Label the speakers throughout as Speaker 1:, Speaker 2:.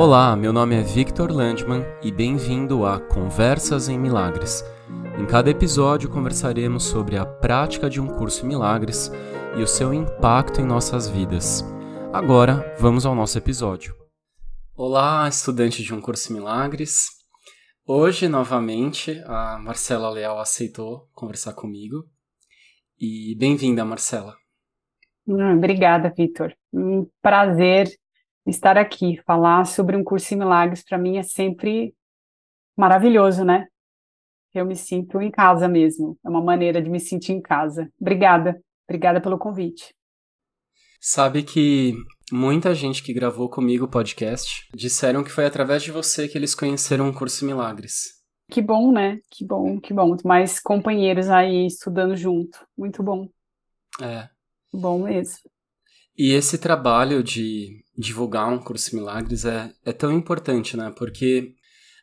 Speaker 1: Olá, meu nome é Victor Landman e bem-vindo a Conversas em Milagres. Em cada episódio conversaremos sobre a prática de um curso em milagres e o seu impacto em nossas vidas. Agora, vamos ao nosso episódio. Olá, estudante de um curso em milagres. Hoje, novamente, a Marcela Leal aceitou conversar comigo. E bem-vinda, Marcela.
Speaker 2: Hum, obrigada, Victor. Um prazer estar aqui. Falar sobre um curso em milagres para mim é sempre maravilhoso, né? Eu me sinto em casa mesmo. É uma maneira de me sentir em casa. Obrigada. Obrigada pelo convite.
Speaker 1: Sabe que muita gente que gravou comigo o podcast disseram que foi através de você que eles conheceram o curso em milagres.
Speaker 2: Que bom, né? Que bom, que bom. Mais companheiros aí estudando junto. Muito bom.
Speaker 1: É.
Speaker 2: Bom mesmo.
Speaker 1: E esse trabalho de divulgar um curso milagres é, é tão importante, né? Porque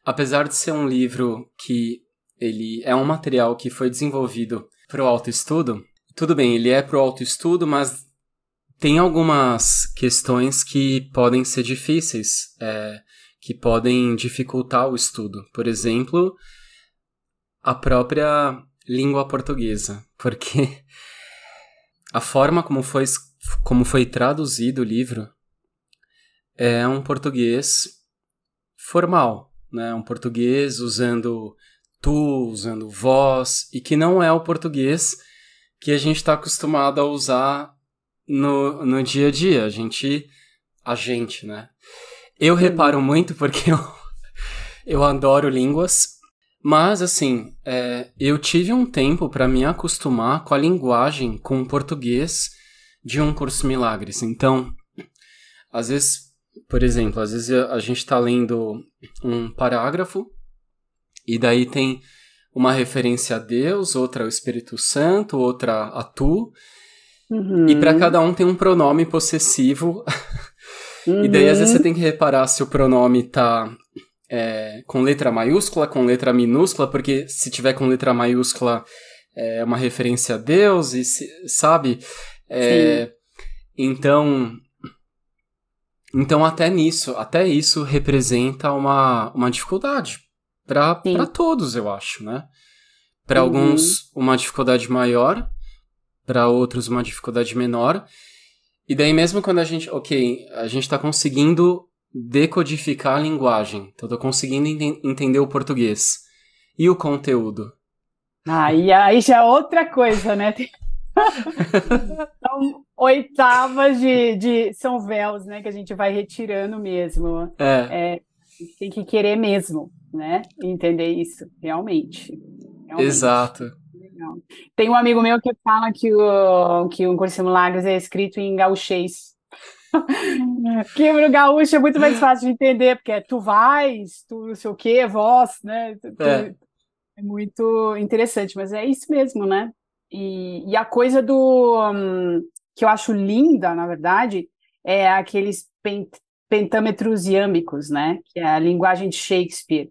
Speaker 1: apesar de ser um livro que ele é um material que foi desenvolvido para o autoestudo, tudo bem, ele é para o autoestudo, mas tem algumas questões que podem ser difíceis, é, que podem dificultar o estudo. Por exemplo, a própria língua portuguesa, porque a forma como foi como foi traduzido o livro, é um português formal, né? Um português usando tu, usando voz, e que não é o português que a gente está acostumado a usar no, no dia a dia. A gente, a gente, né? Eu reparo muito porque eu, eu adoro línguas, mas assim, é, eu tive um tempo para me acostumar com a linguagem, com o português de um curso milagres. Então, às vezes, por exemplo, às vezes a gente está lendo um parágrafo e daí tem uma referência a Deus, outra ao Espírito Santo, outra a tu. Uhum. E para cada um tem um pronome possessivo. Uhum. e daí às vezes você uhum. tem que reparar se o pronome tá é, com letra maiúscula, com letra minúscula, porque se tiver com letra maiúscula é uma referência a Deus, e se, sabe? É, então, então até nisso, até isso representa uma, uma dificuldade para todos, eu acho, né? Para uhum. alguns uma dificuldade maior, para outros uma dificuldade menor. E daí mesmo quando a gente, ok, a gente está conseguindo decodificar a linguagem, então tô conseguindo ent entender o português e o conteúdo.
Speaker 2: Ah, e aí já é outra coisa, né? são oitavas de, de são véus, né? Que a gente vai retirando mesmo. É. é. Tem que querer mesmo, né? Entender isso, realmente. realmente.
Speaker 1: Exato.
Speaker 2: Tem um amigo meu que fala que o, que o Curso Milagres é escrito em gauchês. que no gaúcho é muito mais fácil de entender, porque é tu vais, tu não sei o quê, voz, né? Tu, é. é muito interessante, mas é isso mesmo, né? E, e a coisa do um, que eu acho linda, na verdade, é aqueles pent, pentâmetros iâmbicos, né? Que é a linguagem de Shakespeare.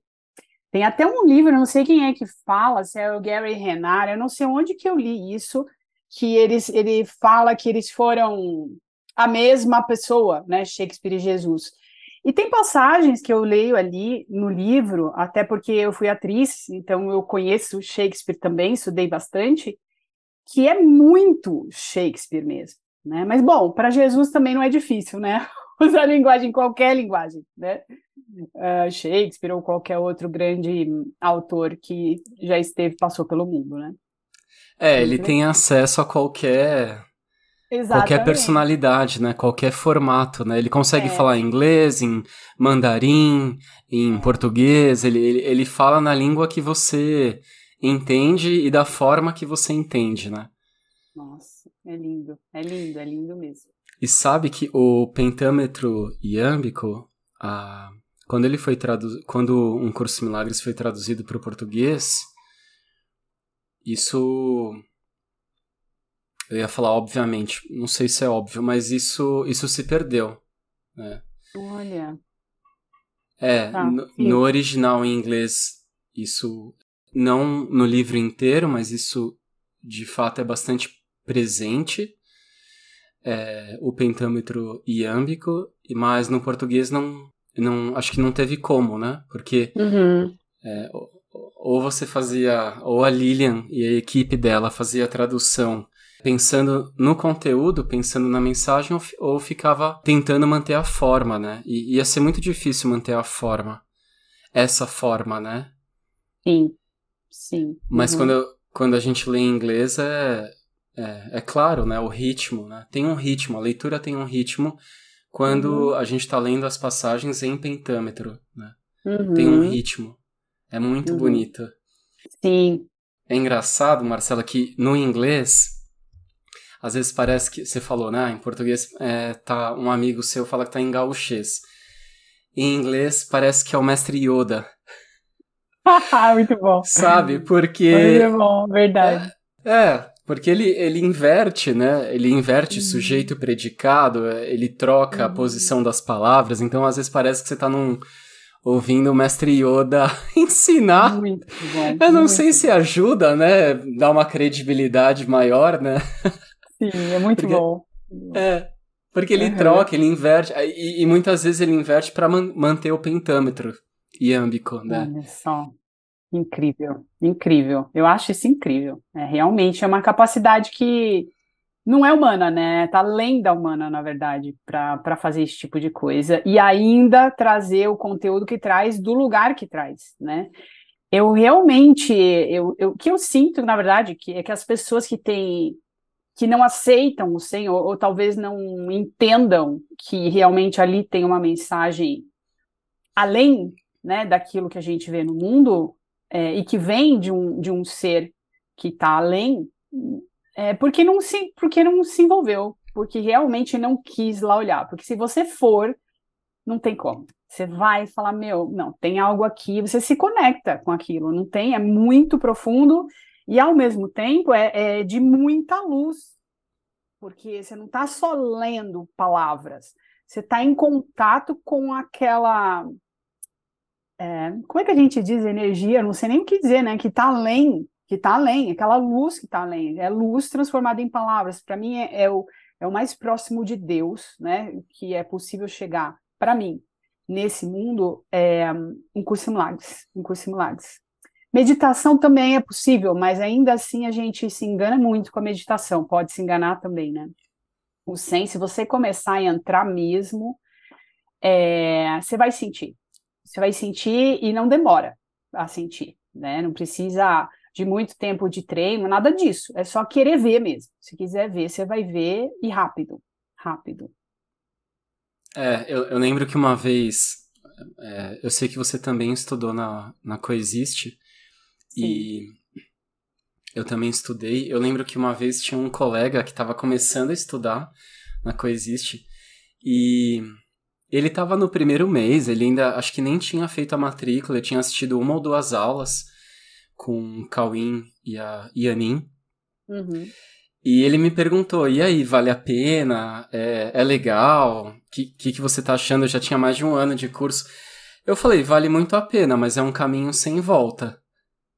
Speaker 2: Tem até um livro, não sei quem é que fala, se é o Gary Renard, eu não sei onde que eu li isso, que eles, ele fala que eles foram a mesma pessoa, né? Shakespeare e Jesus. E tem passagens que eu leio ali no livro, até porque eu fui atriz, então eu conheço Shakespeare também, estudei bastante, que é muito Shakespeare mesmo, né? Mas bom, para Jesus também não é difícil, né? Usar linguagem, qualquer linguagem, né? Uh, Shakespeare ou qualquer outro grande autor que já esteve, passou pelo mundo, né?
Speaker 1: É, ele tem acesso a qualquer Exatamente. qualquer personalidade, né? Qualquer formato, né? Ele consegue é. falar inglês, em mandarim, em português. Ele, ele, ele fala na língua que você entende e da forma que você entende, né?
Speaker 2: Nossa, é lindo, é lindo, é lindo mesmo.
Speaker 1: E sabe que o pentâmetro iâmbico, a, quando ele foi traduzido, quando um curso de milagres foi traduzido para o português, isso eu ia falar obviamente, não sei se é óbvio, mas isso isso se perdeu, né?
Speaker 2: Olha.
Speaker 1: É, tá, no, no original em inglês isso não no livro inteiro, mas isso de fato é bastante presente. É, o pentâmetro iâmbico, mas no português não, não, acho que não teve como, né? Porque
Speaker 2: Uhum.
Speaker 1: é, ou- você fazia, ou a Lilian e a equipe dela fazia a tradução pensando no conteúdo, pensando na mensagem, ou ficava tentando manter a forma, né? E ia ser muito difícil manter a forma, essa forma, né?
Speaker 2: Sim, sim.
Speaker 1: Mas
Speaker 2: Uhum.
Speaker 1: quando, quando a gente lê em inglês é, é, é claro, né? O ritmo, né? Tem um ritmo, a leitura tem um ritmo quando
Speaker 2: Uhum.
Speaker 1: a gente está lendo as passagens em pentâmetro, né?
Speaker 2: Uhum.
Speaker 1: Tem um ritmo. É muito
Speaker 2: Uhum.
Speaker 1: bonito.
Speaker 2: Sim,
Speaker 1: É engraçado, Marcela, que no inglês, às vezes parece que você falou, né? Em português, é, tá um amigo seu fala que tá em gauchês. Em inglês, parece que é o mestre Yoda,
Speaker 2: muito bom.
Speaker 1: sabe? Porque.
Speaker 2: Muito bom, verdade.
Speaker 1: É, porque ele, ele inverte, né? Ele inverte
Speaker 2: Uhum.
Speaker 1: sujeito e predicado, é, ele troca a
Speaker 2: Uhum.
Speaker 1: posição das palavras, então às vezes parece que você tá num, ouvindo o mestre Yoda ensinar.
Speaker 2: Muito bom.
Speaker 1: Eu não
Speaker 2: muito
Speaker 1: sei se ajuda, né? Dá uma credibilidade maior, né?
Speaker 2: Sim, é muito
Speaker 1: Porque-
Speaker 2: bom.
Speaker 1: É. Porque ele
Speaker 2: Uhum.
Speaker 1: troca, ele inverte, e, e muitas vezes ele inverte para manter o pentâmetro iâmbico, né?
Speaker 2: Olha só. Incrível, incrível. Eu acho isso incrível. É realmente é uma capacidade que não é humana, né? Tá além da humana, na verdade, para fazer esse tipo de coisa e ainda trazer o conteúdo que traz do lugar que traz, né? Eu realmente, eu, eu, o que eu sinto, na verdade, que é que as pessoas que têm que não aceitam o Senhor, ou talvez não entendam que realmente ali tem uma mensagem além, né, daquilo que a gente vê no mundo, é, e que vem de um, de um ser que está além, é, porque, não se, porque não se envolveu, porque realmente não quis lá olhar. Porque se você for, não tem como. Você vai falar, meu, não, tem algo aqui, você se conecta com aquilo, não tem, é muito profundo e ao mesmo tempo é, é de muita luz, porque você não está só lendo palavras, você está em contato com aquela. É, como é que a gente diz energia? Não sei nem o que dizer, né? Que está além, que está além, aquela luz que está além, é luz transformada em palavras. Para mim é, é, o, é o mais próximo de Deus, né? Que é possível chegar. Para mim, nesse mundo, é um curso em milagres, um curso em milagres. Meditação também é possível, mas ainda assim a gente se engana muito com a meditação, pode se enganar também, né? O sem, se você começar a entrar mesmo, é, você vai sentir. Você vai sentir e não demora a sentir, né? Não precisa de muito tempo de treino, nada disso. É só querer ver mesmo. Se quiser ver, você vai ver e rápido, rápido.
Speaker 1: É, eu, eu lembro que uma vez, é, eu sei que você também estudou na, na Coexiste, e eu também estudei. Eu lembro que uma vez tinha um colega que estava começando a estudar na Coexiste, e ele estava no primeiro mês, ele ainda acho que nem tinha feito a matrícula, ele tinha assistido uma ou duas aulas com o Cauim e a Yanin.
Speaker 2: Uhum.
Speaker 1: E ele me perguntou, e aí, vale a pena? É, é legal? O que, que, que você tá achando? Eu já tinha mais de um ano de curso. Eu falei, vale muito a pena, mas é um caminho sem volta.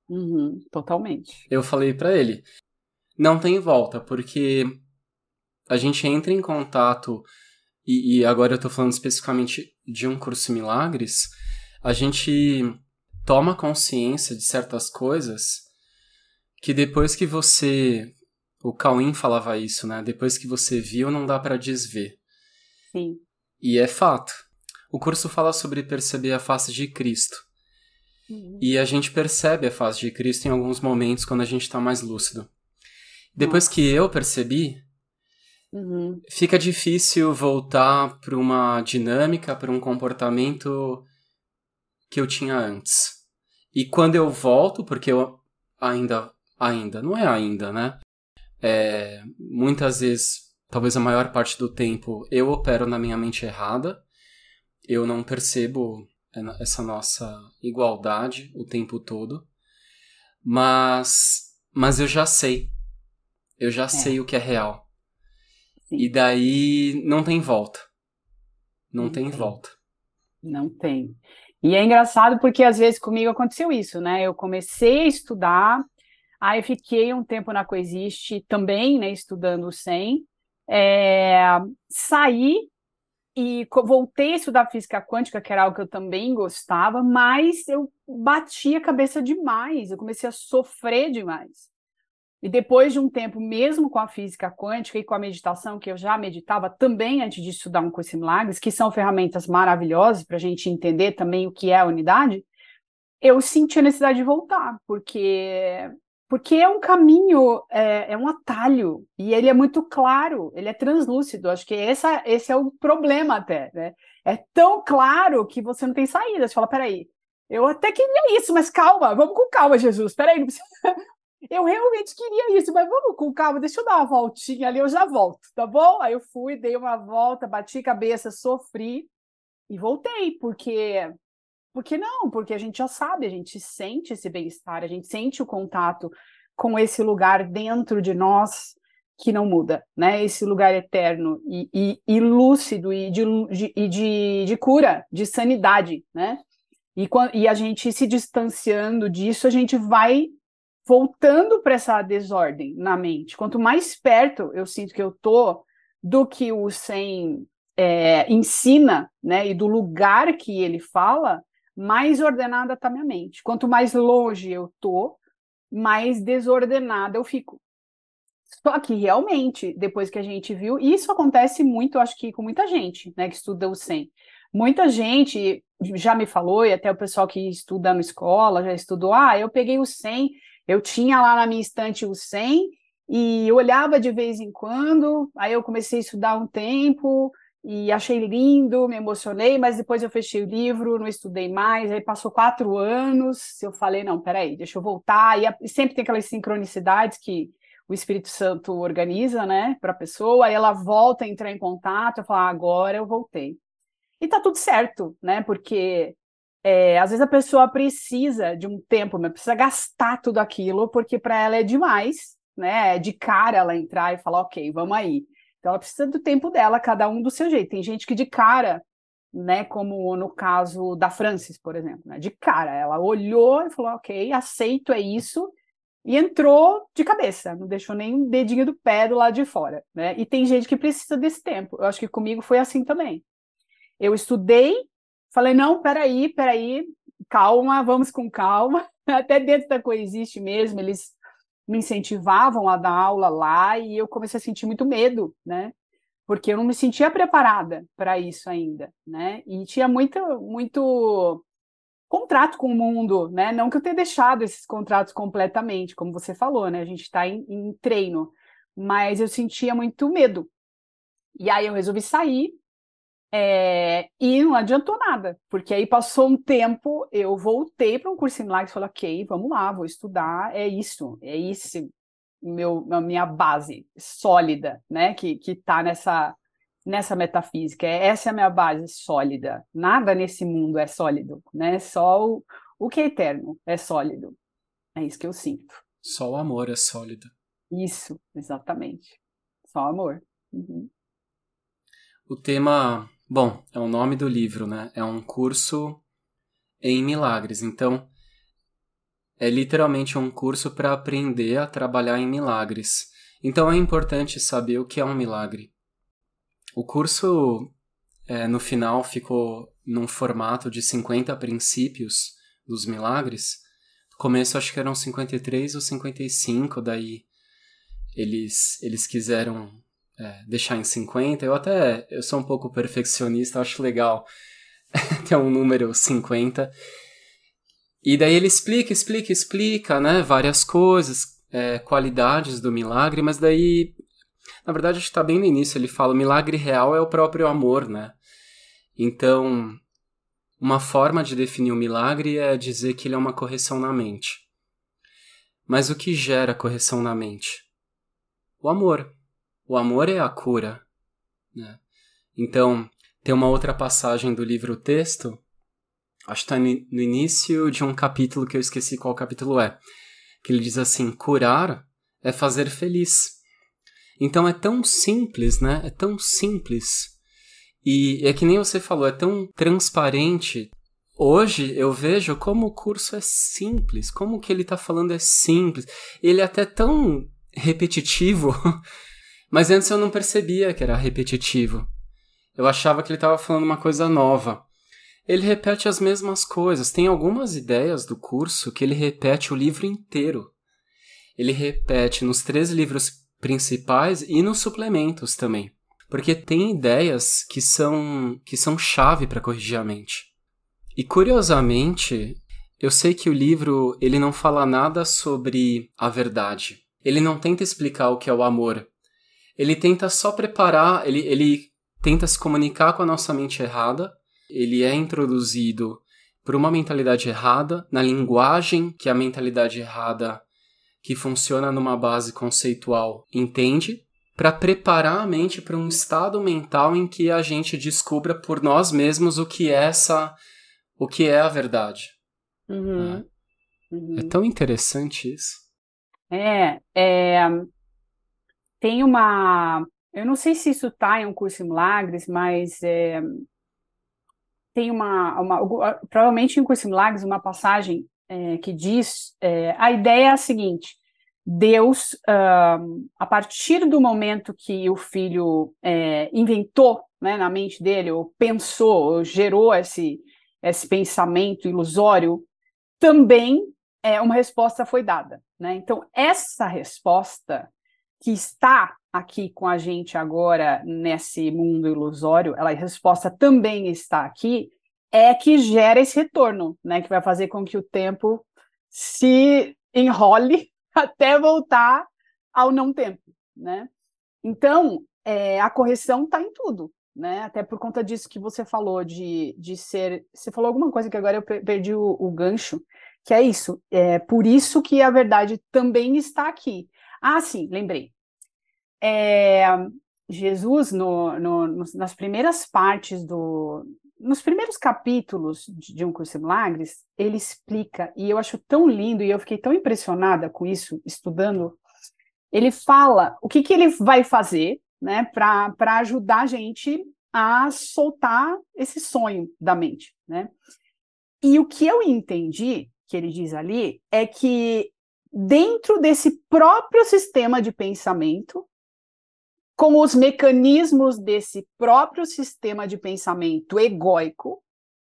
Speaker 2: Uhum, totalmente.
Speaker 1: Eu falei para ele, não tem volta, porque a gente entra em contato, e, e agora eu tô falando especificamente de um curso Milagres, a gente toma consciência de certas coisas que depois que você o Cauim falava isso, né? Depois que você viu, não dá para desver.
Speaker 2: Sim.
Speaker 1: E é fato. O curso fala sobre perceber a face de Cristo.
Speaker 2: Uhum.
Speaker 1: E a gente percebe a face de Cristo em alguns momentos quando a gente está mais lúcido. Depois que eu percebi,
Speaker 2: Uhum.
Speaker 1: fica difícil voltar para uma dinâmica, para um comportamento que eu tinha antes. E quando eu volto, porque eu ainda, ainda, não é ainda, né? É, muitas vezes, talvez a maior parte do tempo, eu opero na minha mente errada. Eu não percebo essa nossa igualdade o tempo todo. Mas, mas eu já sei. Eu já sei o que é real.
Speaker 2: Sim.
Speaker 1: E daí não tem volta. Não,
Speaker 2: Não
Speaker 1: tem,
Speaker 2: tem.
Speaker 1: volta.
Speaker 2: Não tem. E é engraçado porque às vezes comigo aconteceu isso, né? Eu comecei a estudar, aí fiquei um tempo na Coexiste também, né? Estudando o 100. É, saí e voltei a estudar física quântica, que era algo que eu também gostava, mas eu bati a cabeça demais, eu comecei a sofrer demais. E depois de um tempo, mesmo com a física quântica e com a meditação, que eu já meditava também antes de estudar um curso em milagres, que são ferramentas maravilhosas para a gente entender também o que é a unidade, eu senti a necessidade de voltar, porque porque é um caminho, é, é, um atalho, e ele é muito claro, ele é translúcido. Acho que essa, esse é o problema até, né? É tão claro que você não tem saída. Você fala, peraí, eu até queria isso, mas calma, vamos com calma, Jesus. Peraí, não precisa... eu realmente queria isso, mas vamos com calma, deixa eu dar uma voltinha ali, eu já volto, tá bom? Aí eu fui, dei uma volta, bati cabeça, sofri e voltei, porque por que não? Porque a gente já sabe, a gente sente esse bem-estar, a gente sente o contato com esse lugar dentro de nós que não muda, né? Esse lugar eterno e, e, e lúcido e, de, de, e de, de, cura, de sanidade, né? E, e a gente se distanciando disso, a gente vai voltando para essa desordem na mente. Quanto mais perto eu sinto que eu tô do que o Sem é, ensina, né? E do lugar que ele fala, mais ordenada está minha mente. Quanto mais longe eu tô, mais desordenada eu fico. Só que realmente, depois que a gente viu, isso acontece muito, acho que com muita gente, né, que estuda o SEM. Muita gente já me falou, e até o pessoal que estuda na escola já estudou, ah, eu peguei o 100, eu tinha lá na minha estante o 100 e olhava de vez em quando, aí eu comecei a estudar um tempo, e achei lindo, me emocionei, mas depois eu fechei o livro, não estudei mais, aí passou quatro anos, eu falei, não, peraí, deixa eu voltar, e, sempre tem aquelas sincronicidades que o Espírito Santo organiza, né, para a pessoa, aí ela volta a entrar em contato, eu falo, ah, agora eu voltei. E tá tudo certo, né, porque é, às vezes a pessoa precisa de um tempo, precisa gastar tudo aquilo, porque para ela é demais, né, é de cara ela entrar e falar, ok, vamos aí. Então ela precisa do tempo dela, cada um do seu jeito. Tem gente que de cara, né, como no caso da Francis, por exemplo, né, de cara, ela olhou e falou, ok, aceito, é isso, e entrou de cabeça, não deixou nem um dedinho do pé do lado de fora, né? E tem gente que precisa desse tempo. Eu acho que comigo foi assim também. Eu estudei, falei, não, peraí, peraí, calma, vamos com calma. Até dentro da Coexiste mesmo, eles me incentivavam a dar aula lá e eu comecei a sentir muito medo, né? Porque eu não me sentia preparada para isso ainda, né? E tinha muito, muito contrato com o mundo, né? Não que eu tenha deixado esses contratos completamente, como você falou, né? A gente está em, em treino, mas eu sentia muito medo. E aí eu resolvi sair é, e não adiantou nada, porque aí passou um tempo, eu voltei para um curso em Milagres e falei, ok, vamos lá, vou estudar, é isso, é isso, meu, a minha base sólida, né, que, que tá nessa, nessa metafísica, é, essa é a minha base sólida, nada nesse mundo é sólido, né, só o, o que é eterno é sólido, é isso que eu sinto.
Speaker 1: Só o amor é sólido.
Speaker 2: Isso, exatamente, só o amor. Uhum.
Speaker 1: O tema Bom, é o nome do livro, né? É um curso em milagres. Então, é literalmente um curso para aprender a trabalhar em milagres. Então, é importante saber o que é um milagre. O curso, é, no final, ficou num formato de 50 princípios dos milagres. No começo, acho que eram 53 ou 55, daí eles, eles quiseram é, deixar em 50. Eu até eu sou um pouco perfeccionista, acho legal ter um número 50. E daí ele explica, explica, explica, né, várias coisas, é, qualidades do milagre, mas daí, na verdade, acho que está bem no início, ele fala, o milagre real é o próprio amor, né? Então, uma forma de definir o milagre é dizer que ele é uma correção na mente. Mas o que gera correção na mente? O amor. O amor é a cura. Né? Então, tem uma outra passagem do livro texto, acho que está no início de um capítulo que eu esqueci qual capítulo é, que ele diz assim: curar é fazer feliz. Então é tão simples, né? É tão simples. E é que nem você falou, é tão transparente. Hoje eu vejo como o curso é simples, como o que ele está falando é simples. Ele é até tão repetitivo Mas antes eu não percebia que era repetitivo. Eu achava que ele estava falando uma coisa nova. Ele repete as mesmas coisas. Tem algumas ideias do curso que ele repete o livro inteiro. Ele repete nos três livros principais e nos suplementos também. Porque tem ideias que são que são chave para corrigir a mente. E curiosamente, eu sei que o livro ele não fala nada sobre a verdade. Ele não tenta explicar o que é o amor. Ele tenta só preparar, ele, ele tenta se comunicar com a nossa mente errada ele é introduzido por uma mentalidade errada, na linguagem que a mentalidade errada, que funciona numa base conceitual, entende, para preparar a mente para um estado mental em que a gente descubra por nós mesmos o que é essa, o que é a verdade.
Speaker 2: Uhum.
Speaker 1: É. Uhum. é tão interessante isso.
Speaker 2: É, é, tem uma, eu não sei se isso está em um curso em milagres, mas é, tem uma, uma provavelmente em Curso Milagres, uma passagem é, que diz, é, a ideia é a seguinte, Deus, uh, a partir do momento que o filho inventou né, na mente dele, ou pensou, ou gerou esse, esse pensamento ilusório, também é, uma resposta foi dada. Né? Então, essa resposta que está aqui com a gente agora nesse mundo ilusório, ela, a resposta também está aqui, é que gera esse retorno, né? Que vai fazer com que o tempo se enrole até voltar ao não tempo, né? Então, é, a correção está em tudo, né? Até por conta disso que você falou de, de ser. Você falou alguma coisa que agora eu perdi o, o gancho, que é isso. É por isso que a verdade também está aqui. Ah, sim, lembrei. É, Jesus, no, no, nas primeiras partes do. Nos primeiros capítulos de, de Um Curso em Milagres, ele explica, e eu acho tão lindo, e eu fiquei tão impressionada com isso, estudando. Ele fala o que, que ele vai fazer né, para ajudar a gente a soltar esse sonho da mente. Né? E o que eu entendi, que ele diz ali, é que dentro desse próprio sistema de pensamento, com os mecanismos desse próprio sistema de pensamento egóico,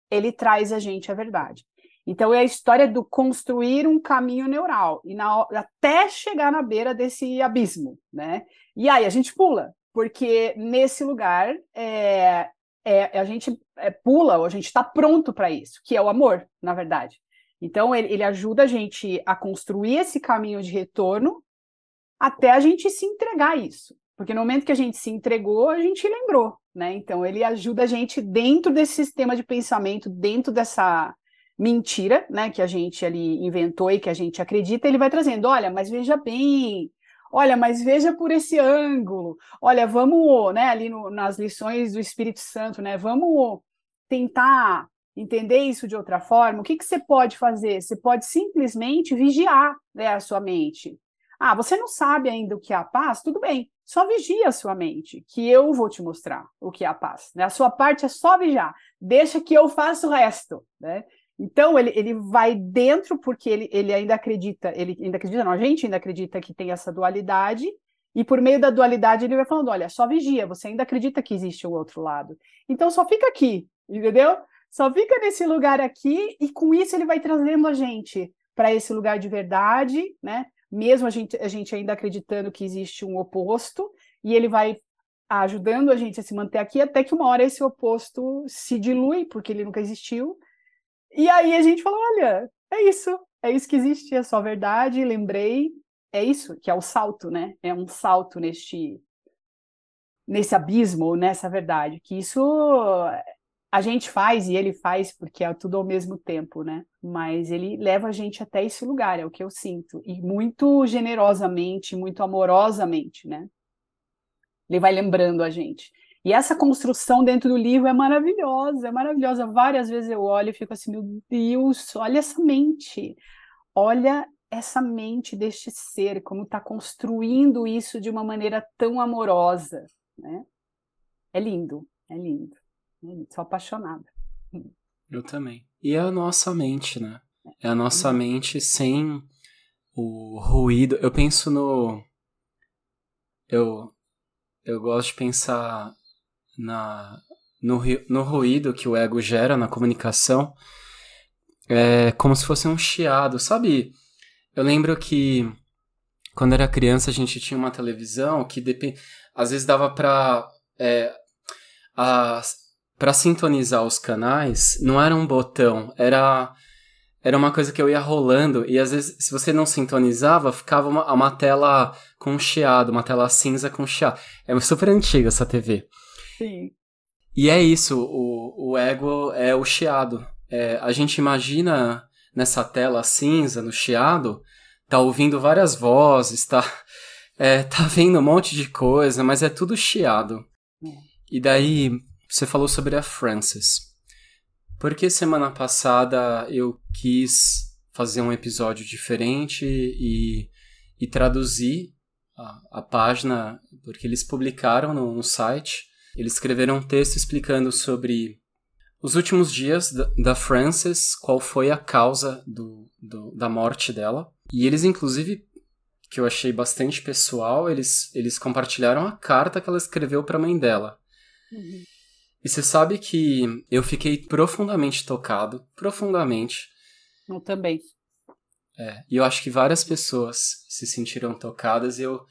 Speaker 2: ele traz a gente a verdade. Então é a história do construir um caminho neural e na, até chegar na beira desse abismo, né? E aí a gente pula, porque nesse lugar é, é a gente é, pula, ou a gente está pronto para isso, que é o amor, na verdade. Então ele, ele ajuda a gente a construir esse caminho de retorno até a gente se entregar a isso. Porque no momento que a gente se entregou, a gente lembrou, né? Então ele ajuda a gente dentro desse sistema de pensamento, dentro dessa mentira, né, que a gente ali inventou e que a gente acredita, ele vai trazendo, olha, mas veja bem, olha, mas veja por esse ângulo, olha, vamos, né, ali no, nas lições do Espírito Santo, né, vamos tentar entender isso de outra forma, o que, que você pode fazer? Você pode simplesmente vigiar né, a sua mente. Ah, você não sabe ainda o que é a paz? Tudo bem. Só vigia a sua mente, que eu vou te mostrar o que é a paz. Né? A sua parte é só vigiar. Deixa que eu faça o resto. Né? Então, ele, ele vai dentro porque ele, ele ainda acredita, ele ainda acredita, não, a gente ainda acredita que tem essa dualidade, e por meio da dualidade ele vai falando, olha, só vigia, você ainda acredita que existe o outro lado. Então, só fica aqui, entendeu? Só fica nesse lugar aqui, e com isso ele vai trazendo a gente para esse lugar de verdade, né? Mesmo a gente, a gente ainda acreditando que existe um oposto, e ele vai ajudando a gente a se manter aqui até que uma hora esse oposto se dilui, porque ele nunca existiu. E aí a gente fala: olha, é isso, é isso que existe, é só verdade, lembrei, é isso, que é o salto, né? É um salto neste nesse abismo, nessa verdade, que isso a gente faz e ele faz porque é tudo ao mesmo tempo, né? Mas ele leva a gente até esse lugar, é o que eu sinto, e muito generosamente, muito amorosamente, né? Ele vai lembrando a gente. E essa construção dentro do livro é maravilhosa, é maravilhosa. Várias vezes eu olho e fico assim, meu Deus, olha essa mente, olha essa mente deste ser, como está construindo isso de uma maneira tão amorosa, né? É lindo, é lindo. Sou apaixonada.
Speaker 1: Eu também. E é a nossa mente, né? É a nossa uhum. mente sem o ruído. Eu penso no. Eu, eu gosto de pensar na, no, no ruído que o ego gera na comunicação, é como se fosse um chiado, sabe? Eu lembro que quando era criança a gente tinha uma televisão que depend... às vezes dava para é, para sintonizar os canais não era um botão, era era uma coisa que eu ia rolando e às vezes se você não sintonizava ficava uma, uma tela com chiado, uma tela cinza com chiado. É super antiga essa TV.
Speaker 2: Sim.
Speaker 1: E é isso, o, o ego é o chiado. É, a gente imagina nessa tela cinza, no chiado, tá ouvindo várias vozes, tá, é, tá vendo um monte de coisa, mas é tudo chiado. É. E daí, você falou sobre a Frances. Porque semana passada eu quis fazer um episódio diferente e, e traduzir a, a página, porque eles publicaram no, no site eles escreveram um texto explicando sobre os últimos dias da, da Frances, qual foi a causa do, do, da morte dela. E eles, inclusive, que eu achei bastante pessoal, eles, eles compartilharam a carta que ela escreveu para a mãe dela. Uhum. E você sabe que eu fiquei profundamente tocado, profundamente.
Speaker 2: Eu também.
Speaker 1: É, e eu acho que várias pessoas se sentiram tocadas e eu,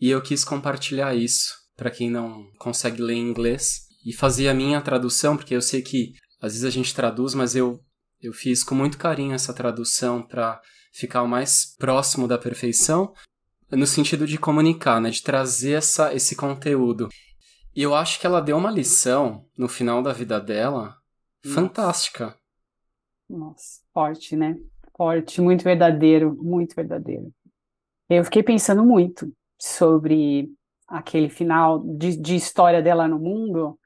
Speaker 1: e eu quis compartilhar isso para quem não consegue ler em inglês, e fazer a minha tradução, porque eu sei que às vezes a gente traduz, mas eu, eu fiz com muito carinho essa tradução para ficar o mais próximo da perfeição, no sentido de comunicar, né, de trazer essa, esse conteúdo. E eu acho que ela deu uma lição no final da vida dela Nossa. fantástica.
Speaker 2: Nossa, forte, né? Forte, muito verdadeiro, muito verdadeiro. Eu fiquei pensando muito sobre aquele final de, de história dela no mundo,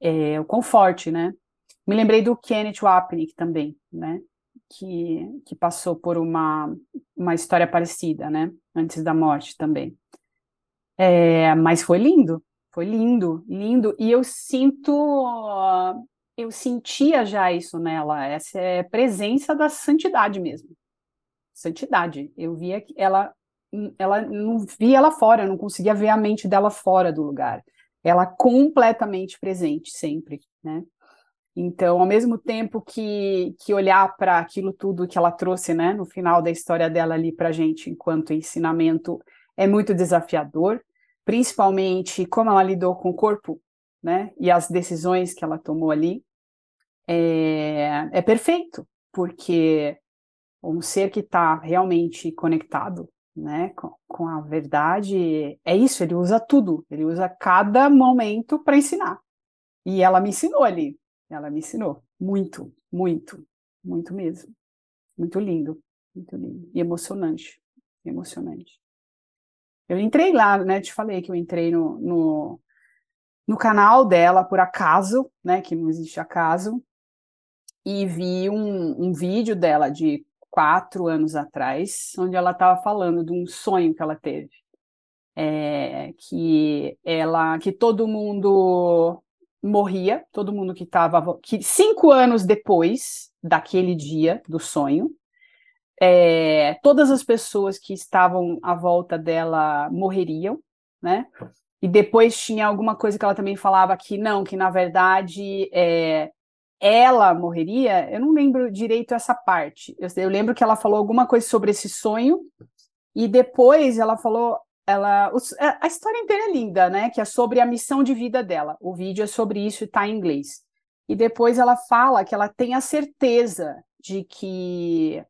Speaker 2: é, o quão forte, né? Me lembrei do Kenneth Wapnick também, né? Que, que passou por uma, uma história parecida, né? Antes da morte também. É, mas foi lindo, foi lindo, lindo. E eu sinto, eu sentia já isso nela, essa é presença da santidade mesmo. Santidade. Eu via que ela ela não via ela fora, não conseguia ver a mente dela fora do lugar. Ela completamente presente sempre, né? Então, ao mesmo tempo que, que olhar para aquilo tudo que ela trouxe, né, no final da história dela ali para gente, enquanto ensinamento, é muito desafiador, principalmente como ela lidou com o corpo, né, e as decisões que ela tomou ali, é, é perfeito, porque um ser que está realmente conectado né, com, com a verdade, é isso, ele usa tudo, ele usa cada momento para ensinar. E ela me ensinou ali, ela me ensinou muito, muito, muito mesmo. Muito lindo, muito lindo e emocionante, emocionante. Eu entrei lá, né, te falei que eu entrei no, no, no canal dela por acaso, né, que não existe acaso, e vi um, um vídeo dela de quatro anos atrás, onde ela estava falando de um sonho que ela teve. É, que ela que todo mundo morria, todo mundo que estava que cinco anos depois daquele dia do sonho, é, todas as pessoas que estavam à volta dela morreriam, né? E depois tinha alguma coisa que ela também falava que não, que na verdade é, ela morreria, eu não lembro direito essa parte. Eu, eu, lembro que ela falou alguma coisa sobre esse sonho e depois ela falou, ela, a história inteira é linda, né? Que é sobre a missão de vida dela. O vídeo é sobre isso e está em inglês. E depois ela fala que ela tem a certeza de que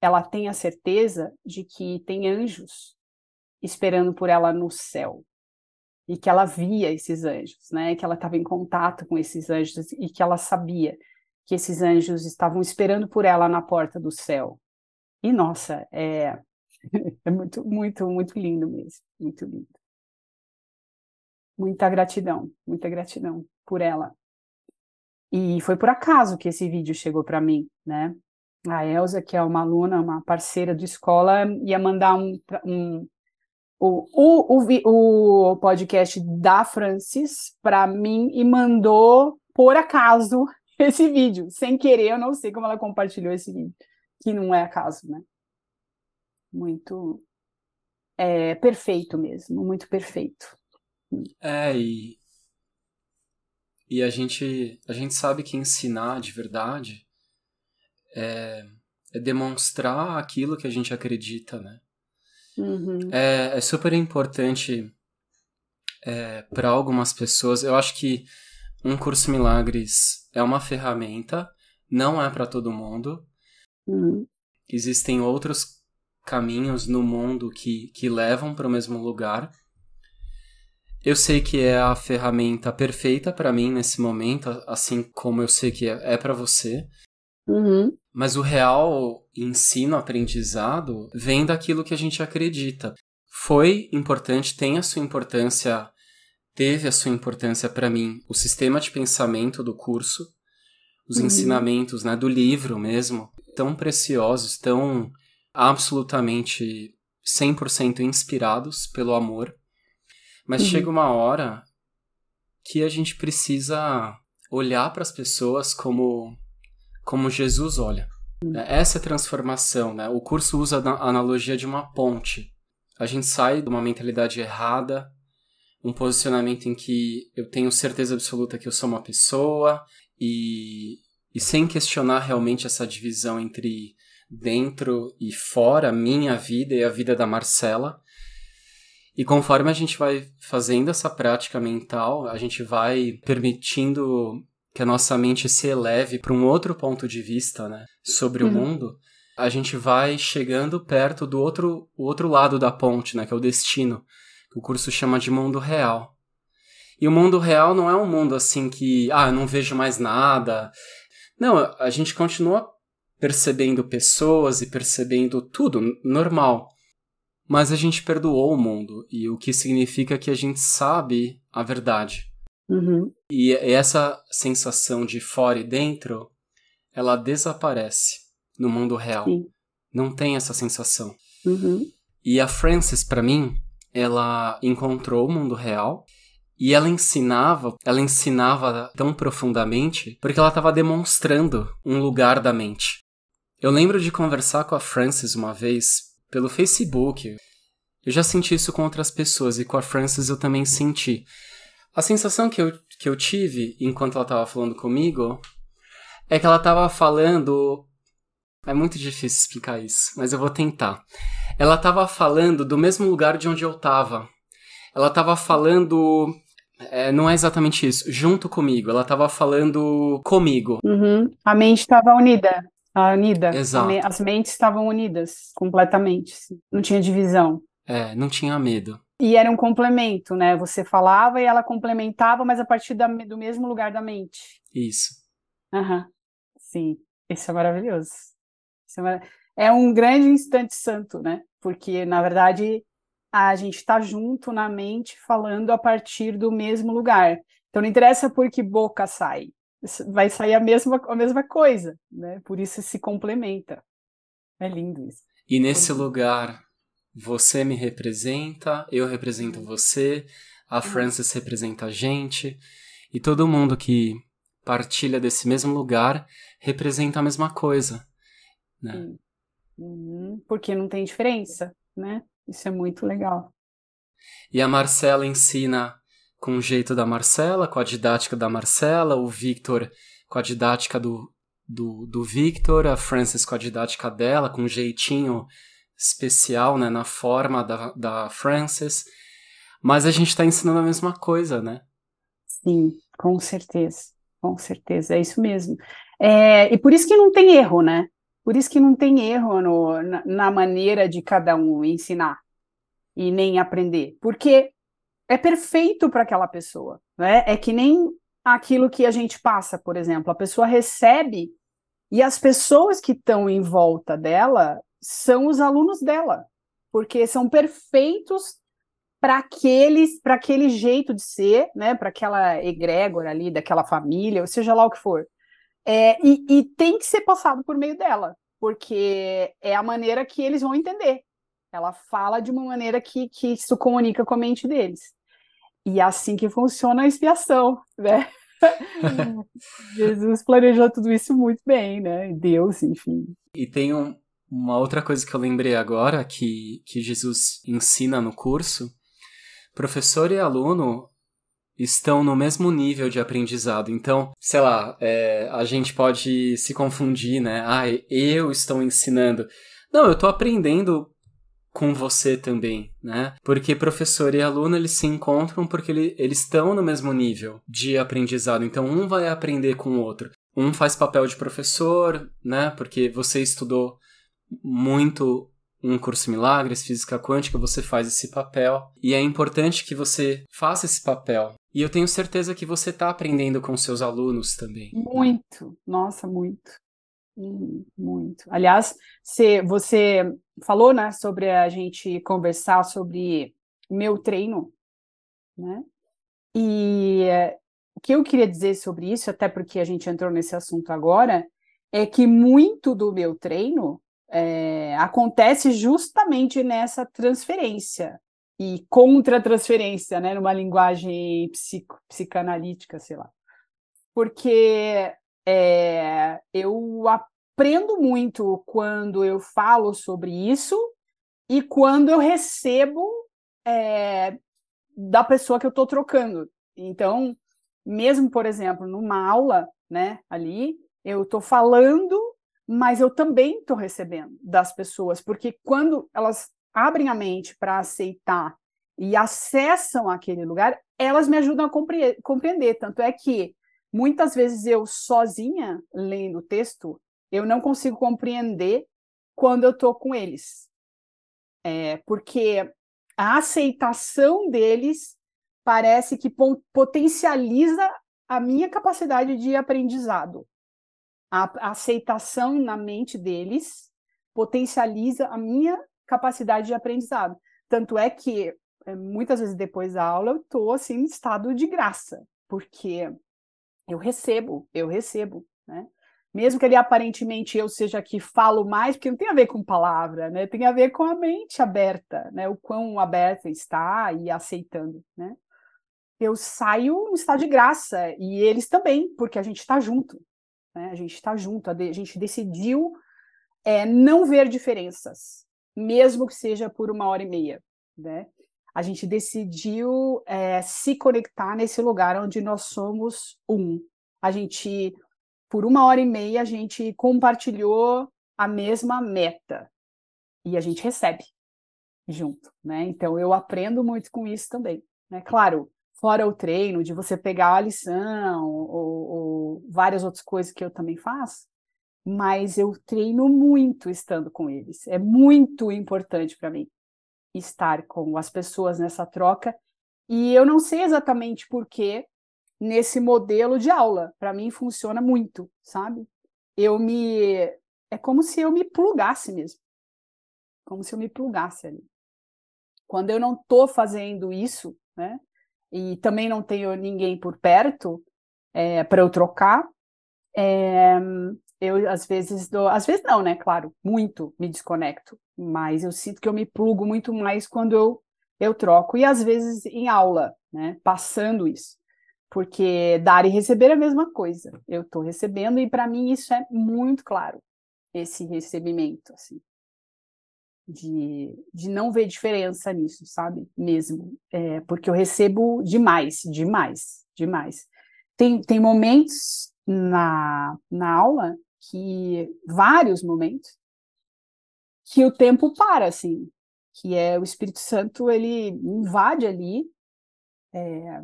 Speaker 2: ela tem a certeza de que tem anjos esperando por ela no céu e que ela via esses anjos, né? Que ela estava em contato com esses anjos e que ela sabia que esses anjos estavam esperando por ela na porta do céu. E nossa, é, é muito, muito, muito lindo mesmo, muito lindo. Muita gratidão, muita gratidão por ela. E foi por acaso que esse vídeo chegou para mim, né? A Elsa, que é uma aluna, uma parceira de escola, ia mandar um, um o, o, o, podcast da Francis para mim e mandou, por acaso, esse vídeo. Sem querer, eu não sei como ela compartilhou esse vídeo. Que não é acaso, né? Muito. É, perfeito mesmo, muito perfeito.
Speaker 1: É, e. E a gente, a gente sabe que ensinar de verdade é, é demonstrar aquilo que a gente acredita, né?
Speaker 2: Uhum.
Speaker 1: É, é super importante é, para algumas pessoas. Eu acho que um curso Milagres é uma ferramenta, não é para todo mundo.
Speaker 2: Uhum.
Speaker 1: Existem outros caminhos no mundo que, que levam para o mesmo lugar. Eu sei que é a ferramenta perfeita para mim nesse momento, assim como eu sei que é, é para você.
Speaker 2: Uhum.
Speaker 1: Mas o real ensino, aprendizado, vem daquilo que a gente acredita. Foi importante, tem a sua importância, teve a sua importância para mim o sistema de pensamento do curso, os
Speaker 2: Uhum.
Speaker 1: ensinamentos né, do livro mesmo, tão preciosos, tão absolutamente 100% inspirados pelo amor. Mas
Speaker 2: Uhum.
Speaker 1: chega uma hora que a gente precisa olhar para as pessoas como como Jesus olha. Essa é transformação, né? O curso usa a analogia de uma ponte. A gente sai de uma mentalidade errada, um posicionamento em que eu tenho certeza absoluta que eu sou uma pessoa e, e sem questionar realmente essa divisão entre dentro e fora, minha vida e a vida da Marcela. E conforme a gente vai fazendo essa prática mental, a gente vai permitindo que a nossa mente se eleve para um outro ponto de vista, né, sobre
Speaker 2: Uhum.
Speaker 1: o mundo, a gente vai chegando perto do outro, o outro lado da ponte, né, que é o destino, que o curso chama de mundo real. E o mundo real não é um mundo assim que, ah, eu não vejo mais nada. Não, a gente continua percebendo pessoas e percebendo tudo normal. Mas a gente perdoou o mundo, e o que significa que a gente sabe a verdade.
Speaker 2: Uhum.
Speaker 1: E essa sensação de fora e dentro, ela desaparece no mundo real.
Speaker 2: Sim.
Speaker 1: Não tem essa sensação.
Speaker 2: Uhum.
Speaker 1: E a Frances, para mim, ela encontrou o mundo real e ela ensinava, ela ensinava tão profundamente porque ela estava demonstrando um lugar da mente. Eu lembro de conversar com a Frances uma vez pelo Facebook. Eu já senti isso com outras pessoas e com a Frances eu também senti. A sensação que eu, que eu tive enquanto ela estava falando comigo é que ela estava falando. É muito difícil explicar isso, mas eu vou tentar. Ela estava falando do mesmo lugar de onde eu estava. Ela estava falando. é, não é exatamente isso, junto comigo. Ela estava falando comigo.
Speaker 2: Uhum. A mente estava unida. A unida.
Speaker 1: Exato.
Speaker 2: As mentes estavam unidas completamente. sim. Não tinha divisão.
Speaker 1: É, não tinha medo.
Speaker 2: E era um complemento, né? Você falava e ela complementava, mas a partir da- do mesmo lugar da mente.
Speaker 1: Isso.
Speaker 2: Aham. Sim, isso é maravilhoso. Isso é, mara- é um grande instante santo, né? Porque, na verdade, a gente está junto na mente falando a partir do mesmo lugar. Então, não interessa por que boca sai, vai sair a mesma, a mesma coisa, né? Por isso se complementa. É lindo isso.
Speaker 1: E nesse
Speaker 2: Uhum.
Speaker 1: lugar, você me representa, eu represento você, a Frances representa a gente, e todo mundo que partilha desse mesmo lugar representa a mesma coisa. Né?
Speaker 2: Uhum, Porque não tem diferença, né? Isso é muito legal.
Speaker 1: E a Marcela ensina com o jeito da Marcela, com a didática da Marcela, o Victor com a didática do, do, do Victor, a Frances com a didática dela, com um jeitinho especial, né, na forma da, da Frances. Mas a gente está ensinando a mesma coisa, né?
Speaker 2: Sim, com certeza, com certeza, é isso mesmo. É, e por isso que não tem erro, né? Por isso que não tem erro no, na, na maneira de cada um ensinar e nem aprender, porque é perfeito para aquela pessoa, né? É que nem aquilo que a gente passa, por exemplo, a pessoa recebe e as pessoas que estão em volta dela são os alunos dela, porque são perfeitos para aqueles, para aquele jeito de ser, né? Para aquela egrégora ali daquela família, ou seja lá o que for. É, e, e tem que ser passado por meio dela, porque é a maneira que eles vão entender. Ela fala de uma maneira que, que isso comunica com a mente deles. E é assim que funciona a expiação, né? Jesus planejou tudo isso muito bem, né? Deus, enfim.
Speaker 1: E tem um, uma outra coisa que eu lembrei agora que, que Jesus ensina no curso. Professor e aluno, estão no mesmo nível de aprendizado. Então, sei lá, é, a gente pode se confundir, né? Ah, eu estou ensinando. Não, eu estou aprendendo com você também, né? Porque professor e aluno eles se encontram porque ele, eles estão no mesmo nível de aprendizado. Então um vai aprender com o outro. Um faz papel de professor, né? Porque você estudou muito um curso Milagres, Física Quântica, você faz esse papel. E é importante que você faça esse papel. E eu tenho certeza que você está aprendendo com seus alunos também.
Speaker 2: Muito, nossa, muito. Hum, muito. Aliás, você falou, né, sobre a gente conversar sobre meu treino, né? E o que eu queria dizer sobre isso, até porque a gente entrou nesse assunto agora, é que muito do meu treino é, acontece justamente nessa transferência e contra-transferência, né, numa linguagem psico, psicanalítica, sei lá. Porque é, eu aprendo muito quando eu falo sobre isso e quando eu recebo é, da pessoa que eu estou trocando. Então, mesmo, por exemplo, numa aula, né, ali, eu estou falando, mas eu também estou recebendo das pessoas, porque quando elas abrem a mente para aceitar e acessam aquele lugar, elas me ajudam a compreender. Tanto é que muitas vezes eu sozinha lendo o texto, eu não consigo compreender quando eu estou com eles. É, porque a aceitação deles parece que potencializa a minha capacidade de aprendizado. A aceitação na mente deles potencializa a minha capacidade de aprendizado. Tanto é que é, muitas vezes depois da aula eu estou assim em estado de graça, porque eu recebo, eu recebo, né? mesmo que ele aparentemente eu seja que falo mais, porque não tem a ver com palavra, né? Tem a ver com a mente aberta, né? O quão aberta está e aceitando, né? Eu saio em estado de graça e eles também, porque a gente está junto, né? A gente está junto, a, de, a, gente decidiu é, não ver diferenças, mesmo que seja por uma hora e meia, né? A gente decidiu é, se conectar nesse lugar onde nós somos um. A gente por uma hora e meia a gente compartilhou a mesma meta e a gente recebe junto, né? Então eu aprendo muito com isso também, né? Claro, fora o treino de você pegar a lição ou, ou várias outras coisas que eu também faço, mas eu treino muito estando com eles. É muito importante para mim estar com as pessoas nessa troca. E eu não sei exatamente por que nesse modelo de aula. Para mim funciona muito, sabe? Eu me é como se eu me plugasse mesmo. Como se eu me plugasse ali. Quando eu não estou fazendo isso, né? E também não tenho ninguém por perto é, para eu trocar, é, eu às vezes dou, às vezes não, né? Claro, muito me desconecto, mas eu sinto que eu me plugo muito mais quando eu eu troco e às vezes em aula, né? Passando isso porque dar e receber é a mesma coisa. Eu estou recebendo e para mim isso é muito claro, esse recebimento, assim, de, de não ver diferença nisso, sabe? Mesmo, é, porque eu recebo demais, demais, demais. Tem, tem momentos na, na aula que, vários momentos, que o tempo para, assim, que é o Espírito Santo, ele invade ali, é,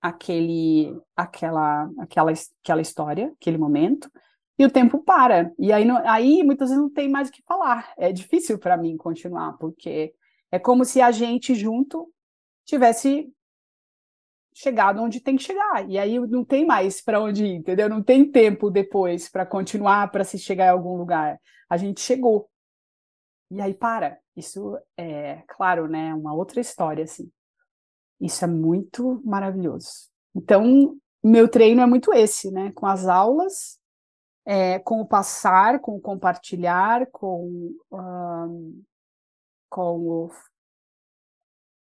Speaker 2: aquele, aquela, aquela, aquela história, aquele momento, e o tempo para. E aí, não, aí muitas vezes não tem mais o que falar. É difícil para mim continuar, porque é como se a gente junto tivesse chegado onde tem que chegar. E aí não tem mais para onde ir, entendeu? Não tem tempo depois para continuar, para se chegar em algum lugar. A gente chegou. E aí para. Isso é, claro, né, uma outra história assim. Isso é muito maravilhoso. Então, meu treino é muito esse, né? Com as aulas, é, com o passar, com o compartilhar, com, um, com o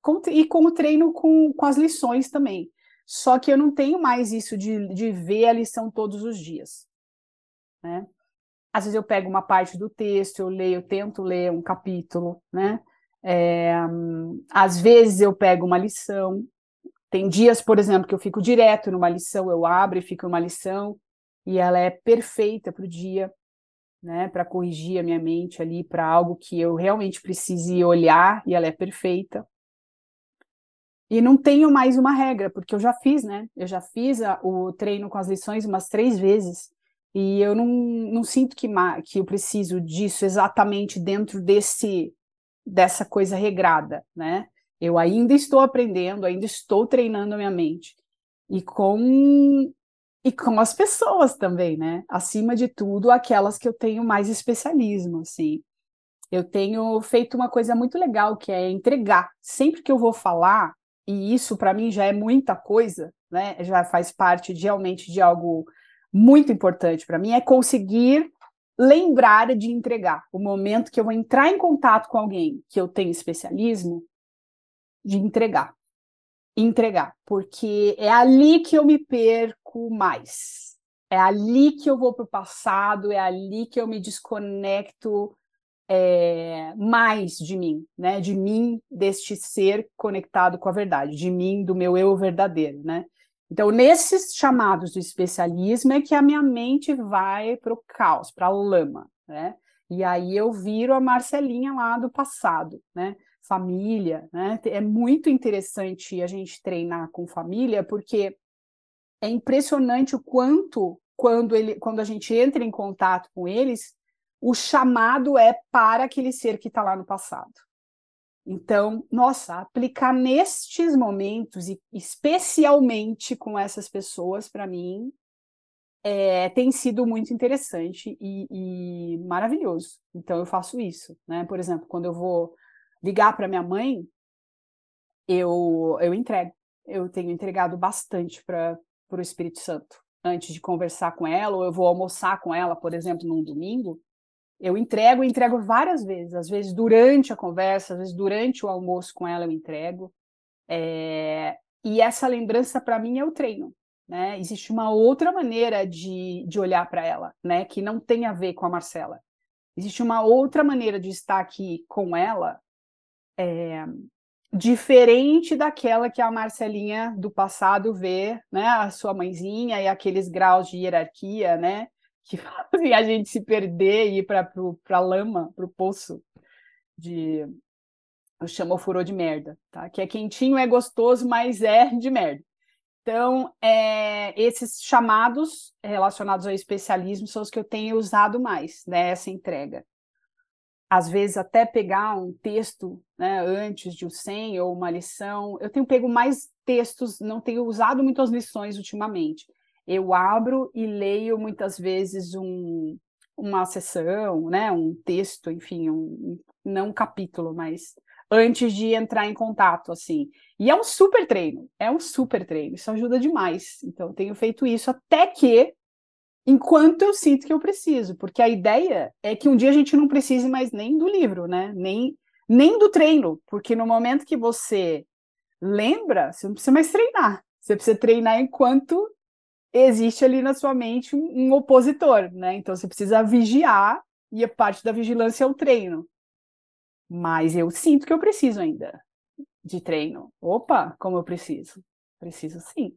Speaker 2: com, e com o treino com, com as lições também. Só que eu não tenho mais isso de, de ver a lição todos os dias. Né? Às vezes eu pego uma parte do texto, eu leio, eu tento ler um capítulo, né? É, às vezes eu pego uma lição, Tem dias, por exemplo, que eu fico direto numa lição, eu abro e fico numa lição, e ela é perfeita para o dia, né, para corrigir a minha mente ali para algo que eu realmente precise olhar, e ela é perfeita. E não tenho mais uma regra, porque eu já fiz, né? Eu já fiz a, o treino com as lições umas três vezes, e eu não, não sinto que, que eu preciso disso exatamente dentro desse dessa coisa regrada, né? Eu ainda estou aprendendo, ainda estou treinando a minha mente. E com e com as pessoas também, né? Acima de tudo, aquelas que eu tenho mais especialismo, assim. Eu tenho feito uma coisa muito legal, que é entregar. Sempre que eu vou falar, e isso para mim já é muita coisa, né? Já faz parte de, realmente de algo muito importante para mim, é conseguir lembrar de entregar. O momento que eu vou entrar em contato com alguém que eu tenho especialismo, de entregar. Entregar, porque é ali que eu me perco mais. É ali que eu vou para o passado, é ali que eu me desconecto é, mais de mim, né? De mim, deste ser conectado com a verdade, de mim, do meu eu verdadeiro, né? Então, nesses chamados do especialismo é que a minha mente vai para o caos, para a lama, né? E aí eu viro a Marcelinha lá do passado, né? Família, né? É muito interessante a gente treinar com família, porque é impressionante o quanto, quando, ele, quando a gente entra em contato com eles, o chamado é para aquele ser que está lá no passado. Então, nossa, aplicar nestes momentos, e especialmente com essas pessoas, para mim, é, tem sido muito interessante e, e, maravilhoso. Então, eu faço isso. Né? Por exemplo, quando eu vou ligar para minha mãe, eu, eu entrego. Eu tenho entregado bastante para o Espírito Santo. Antes de conversar com ela, ou eu vou almoçar com ela, por exemplo, num domingo, eu entrego, entrego várias vezes, às vezes durante a conversa, às vezes durante o almoço com ela eu entrego. É... E essa lembrança para mim é o treino. Né? Existe uma outra maneira de, de olhar para ela, né? que não tem a ver com a Marcela. Existe uma outra maneira de estar aqui com ela, é... diferente daquela que a Marcelinha do passado vê, né? a sua mãezinha e aqueles graus de hierarquia, né? que fazem a gente se perder e ir para a lama, para o poço de. Eu chamo furor de merda, tá? Que é quentinho, é gostoso, mas é de merda. Então, é, esses chamados relacionados ao especialismo são os que eu tenho usado mais nessa né, entrega. Às vezes, até pegar um texto né, antes de um 100 ou uma lição. Eu tenho pego mais textos, não tenho usado muito as lições ultimamente eu abro e leio muitas vezes um, uma sessão, né, um texto, enfim, um, não um capítulo, mas antes de entrar em contato, assim. E é um super treino, é um super treino, isso ajuda demais. Então, tenho feito isso até que, enquanto eu sinto que eu preciso, porque a ideia é que um dia a gente não precise mais nem do livro, né, nem, nem do treino, porque no momento que você lembra, você não precisa mais treinar, você precisa treinar enquanto existe ali na sua mente um, um opositor, né? Então você precisa vigiar e a parte da vigilância é o treino. Mas eu sinto que eu preciso ainda de treino. Opa, como eu preciso? Preciso sim.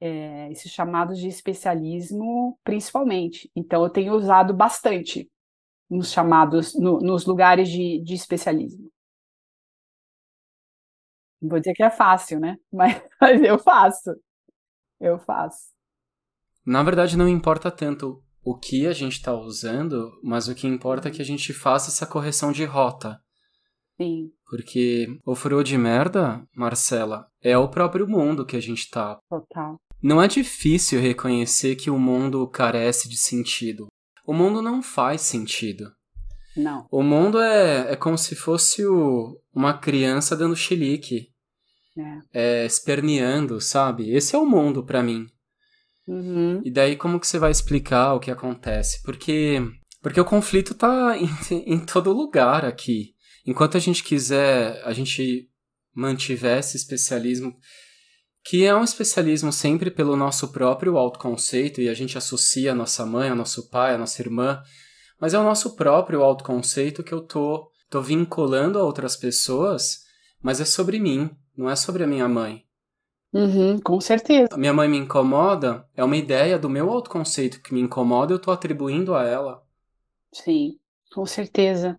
Speaker 2: É, esses chamados de especialismo, principalmente. Então, eu tenho usado bastante nos chamados, no, nos lugares de, de especialismo. Não vou dizer que é fácil, né? Mas, mas eu faço eu faço.
Speaker 1: Na verdade, não importa tanto o que a gente está usando, mas o que importa é que a gente faça essa correção de rota.
Speaker 2: Sim.
Speaker 1: Porque o furor de merda, Marcela, é o próprio mundo que a gente tá.
Speaker 2: Total.
Speaker 1: Não é difícil reconhecer que o mundo carece de sentido. O mundo não faz sentido.
Speaker 2: Não.
Speaker 1: O mundo é, é como se fosse o, uma criança dando chilique. É. É, esperneando, sabe? Esse é o mundo para mim.
Speaker 2: Uhum.
Speaker 1: E daí como que você vai explicar o que acontece? Porque porque o conflito tá em, em todo lugar aqui. Enquanto a gente quiser, a gente mantiver esse especialismo que é um especialismo sempre pelo nosso próprio autoconceito e a gente associa a nossa mãe, a nosso pai, a nossa irmã, mas é o nosso próprio autoconceito que eu tô tô vinculando a outras pessoas, mas é sobre mim, não é sobre a minha mãe.
Speaker 2: Uhum, com certeza.
Speaker 1: Minha mãe me incomoda, é uma ideia do meu autoconceito que me incomoda, eu tô atribuindo a ela.
Speaker 2: Sim, com certeza.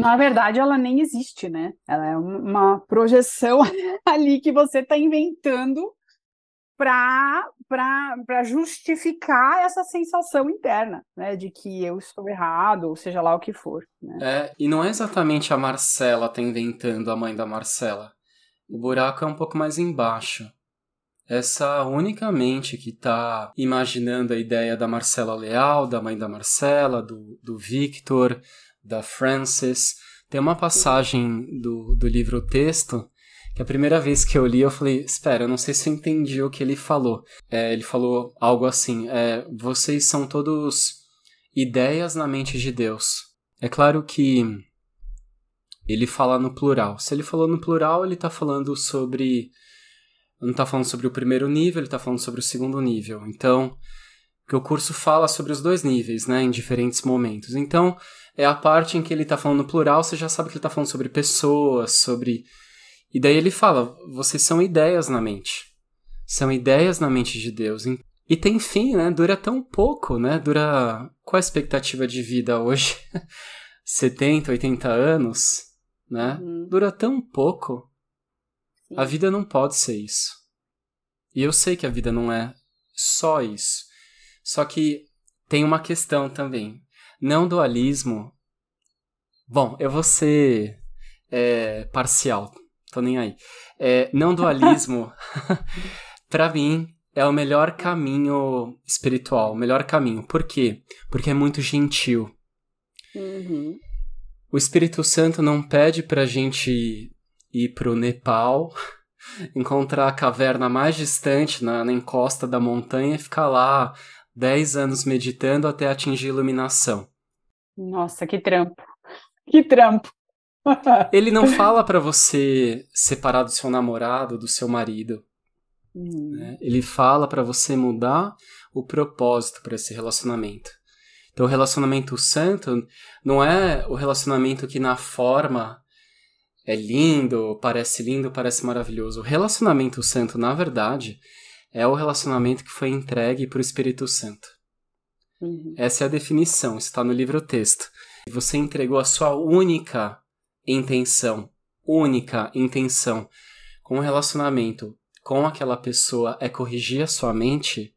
Speaker 2: Na verdade, ela nem existe, né? Ela é uma projeção ali que você está inventando para justificar essa sensação interna, né? De que eu estou errado, ou seja lá o que for. Né?
Speaker 1: É, e não é exatamente a Marcela tá inventando a mãe da Marcela. O buraco é um pouco mais embaixo. Essa única mente que está imaginando a ideia da Marcela Leal, da mãe da Marcela, do, do Victor, da Frances. Tem uma passagem do, do livro Texto que a primeira vez que eu li eu falei, espera, eu não sei se eu entendi o que ele falou. É, ele falou algo assim, é, vocês são todos ideias na mente de Deus. É claro que ele fala no plural. Se ele falou no plural, ele está falando sobre não está falando sobre o primeiro nível, ele está falando sobre o segundo nível. Então, que o curso fala sobre os dois níveis, né, em diferentes momentos. Então, é a parte em que ele está falando no plural, você já sabe que ele está falando sobre pessoas, sobre. E daí ele fala: vocês são ideias na mente. São ideias na mente de Deus. E tem fim, né? Dura tão pouco, né? Dura. Qual a expectativa de vida hoje? 70, 80 anos, né? Uhum. Dura tão pouco. A vida não pode ser isso. E eu sei que a vida não é só isso. Só que tem uma questão também. Não dualismo. Bom, eu vou ser é, parcial, tô nem aí. É, não dualismo, para mim, é o melhor caminho espiritual, o melhor caminho. Por quê? Porque é muito gentil. Uhum. O Espírito Santo não pede pra gente ir pro Nepal, encontrar a caverna mais distante na, na encosta da montanha e ficar lá 10 anos meditando até atingir iluminação.
Speaker 2: Nossa, que trampo. Que trampo.
Speaker 1: Ele não fala para você separar do seu namorado, do seu marido. Hum. Né? Ele fala para você mudar o propósito para esse relacionamento. Então, o relacionamento santo não é o relacionamento que na forma é lindo, parece lindo, parece maravilhoso. O relacionamento santo, na verdade, é o relacionamento que foi entregue para o Espírito Santo. Uhum. Essa é a definição, está no livro texto. Você entregou a sua única intenção, única intenção com o relacionamento com aquela pessoa é corrigir a sua mente,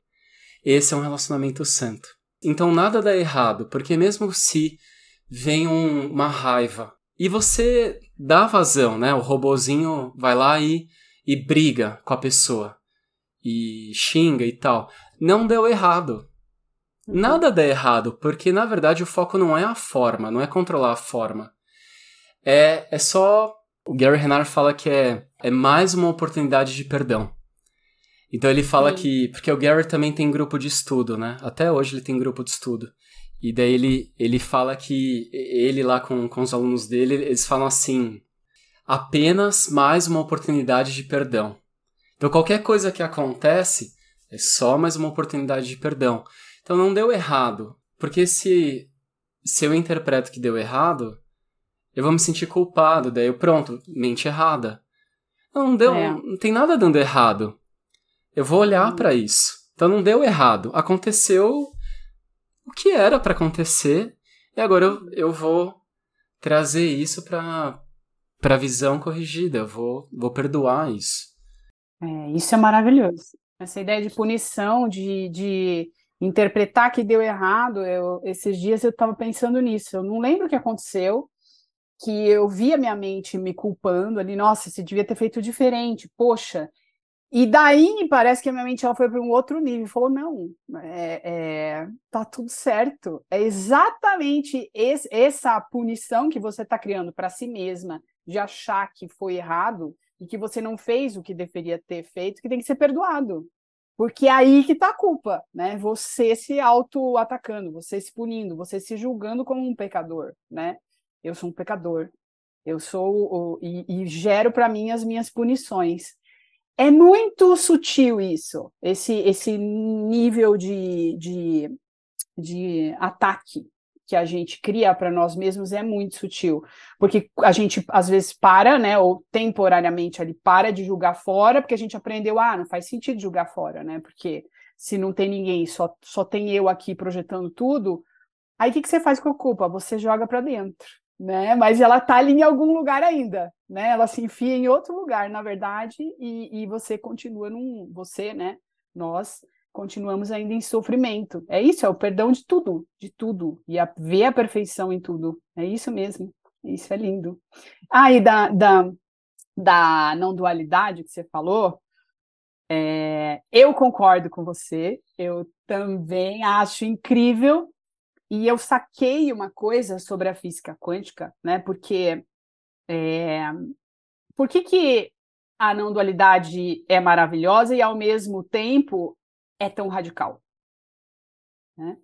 Speaker 1: esse é um relacionamento santo. Então nada dá errado, porque mesmo se vem um, uma raiva, e você dá vazão, né? O robozinho vai lá e, e briga com a pessoa. E xinga e tal. Não deu errado. Uhum. Nada dá errado, porque na verdade o foco não é a forma, não é controlar a forma. É, é só. O Gary Renard fala que é, é mais uma oportunidade de perdão. Então ele fala Sim. que. Porque o Gary também tem grupo de estudo, né? Até hoje ele tem grupo de estudo. E daí ele, ele fala que ele lá com, com os alunos dele, eles falam assim: apenas mais uma oportunidade de perdão. Então qualquer coisa que acontece é só mais uma oportunidade de perdão. Então não deu errado, porque se se eu interpreto que deu errado, eu vou me sentir culpado, daí eu pronto, mente errada. Não, não deu, é. não tem nada dando errado. Eu vou olhar hum. para isso. Então não deu errado. Aconteceu o que era para acontecer e agora eu, eu vou trazer isso para para visão corrigida. Eu vou vou perdoar isso.
Speaker 2: É, isso é maravilhoso. Essa ideia de punição, de, de interpretar que deu errado. Eu, esses dias eu estava pensando nisso. Eu não lembro o que aconteceu, que eu via minha mente me culpando ali. Nossa, você devia ter feito diferente. Poxa, e daí parece que a minha mente ela foi para um outro nível, falou não, é, é, tá tudo certo. É exatamente esse, essa punição que você está criando para si mesma de achar que foi errado e que você não fez o que deveria ter feito, que tem que ser perdoado. Porque é aí que está a culpa, né? Você se auto-atacando, você se punindo, você se julgando como um pecador, né? Eu sou um pecador, eu sou e, e gero para mim as minhas punições. É muito sutil isso, esse, esse nível de, de, de ataque que a gente cria para nós mesmos é muito sutil, porque a gente às vezes para, né, ou temporariamente ali para de julgar fora, porque a gente aprendeu, ah, não faz sentido julgar fora, né, porque se não tem ninguém, só, só tem eu aqui projetando tudo, aí o que, que você faz com a culpa? Você joga para dentro, né, mas ela tá ali em algum lugar ainda, né, ela se enfia em outro lugar, na verdade, e, e você continua num, você, né, nós continuamos ainda em sofrimento. É isso, é o perdão de tudo, de tudo, e a, ver a perfeição em tudo. É isso mesmo. Isso é lindo. Ah, e da, da, da não dualidade que você falou, é, eu concordo com você, eu também acho incrível, e eu saquei uma coisa sobre a física quântica, né? Porque é, por que, que a não dualidade é maravilhosa e ao mesmo tempo é tão radical. Né?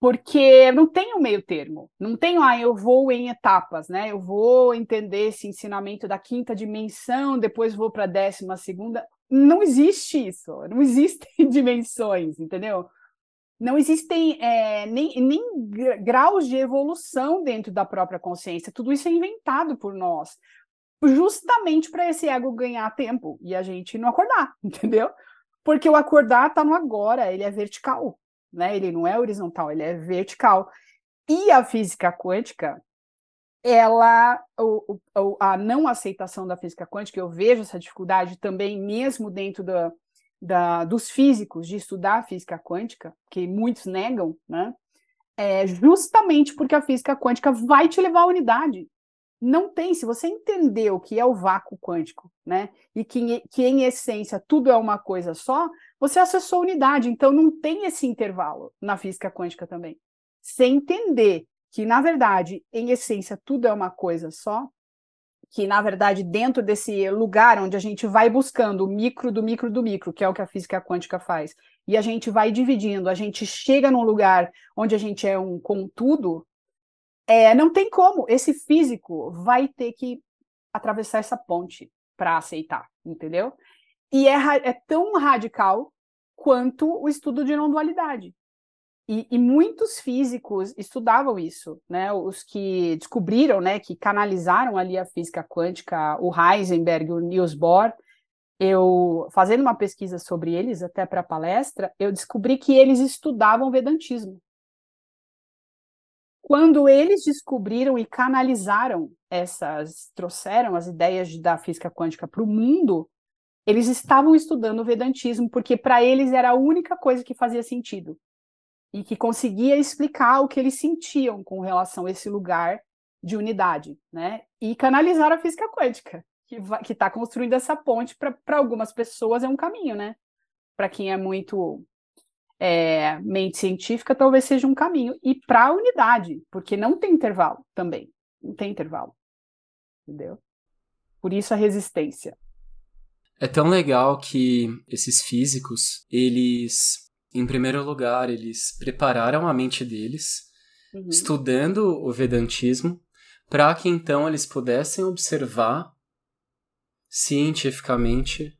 Speaker 2: Porque não tem um meio termo, não tem, ah, eu vou em etapas, né? Eu vou entender esse ensinamento da quinta dimensão, depois vou para a décima segunda. Não existe isso, não existem dimensões, entendeu? Não existem é, nem, nem graus de evolução dentro da própria consciência. Tudo isso é inventado por nós, justamente para esse ego ganhar tempo e a gente não acordar, entendeu? Porque o acordar está no agora, ele é vertical, né? Ele não é horizontal, ele é vertical. E a física quântica, ela, o, o, a não aceitação da física quântica, eu vejo essa dificuldade também, mesmo dentro da, da, dos físicos, de estudar a física quântica, que muitos negam, né? É justamente porque a física quântica vai te levar à unidade não tem, se você entender o que é o vácuo quântico, né, e que, que em essência tudo é uma coisa só, você acessou a unidade, então não tem esse intervalo na física quântica também. Você entender que, na verdade, em essência, tudo é uma coisa só, que, na verdade, dentro desse lugar onde a gente vai buscando o micro do micro do micro, que é o que a física quântica faz, e a gente vai dividindo, a gente chega num lugar onde a gente é um contudo, é, não tem como. Esse físico vai ter que atravessar essa ponte para aceitar, entendeu? E é, é, tão radical quanto o estudo de não-dualidade. E, e, muitos físicos estudavam isso, né? Os que descobriram, né, que canalizaram ali a física quântica, o Heisenberg, o Niels Bohr, eu fazendo uma pesquisa sobre eles até para palestra, eu descobri que eles estudavam vedantismo. Quando eles descobriram e canalizaram essas, trouxeram as ideias da física quântica para o mundo, eles estavam estudando o Vedantismo, porque para eles era a única coisa que fazia sentido e que conseguia explicar o que eles sentiam com relação a esse lugar de unidade, né? E canalizar a física quântica, que está construindo essa ponte para algumas pessoas é um caminho, né? Para quem é muito é, mente científica talvez seja um caminho. E para a unidade, porque não tem intervalo também. Não tem intervalo. Entendeu? Por isso a resistência.
Speaker 1: É tão legal que esses físicos, eles, em primeiro lugar, eles prepararam a mente deles, uhum. estudando o Vedantismo, para que então eles pudessem observar cientificamente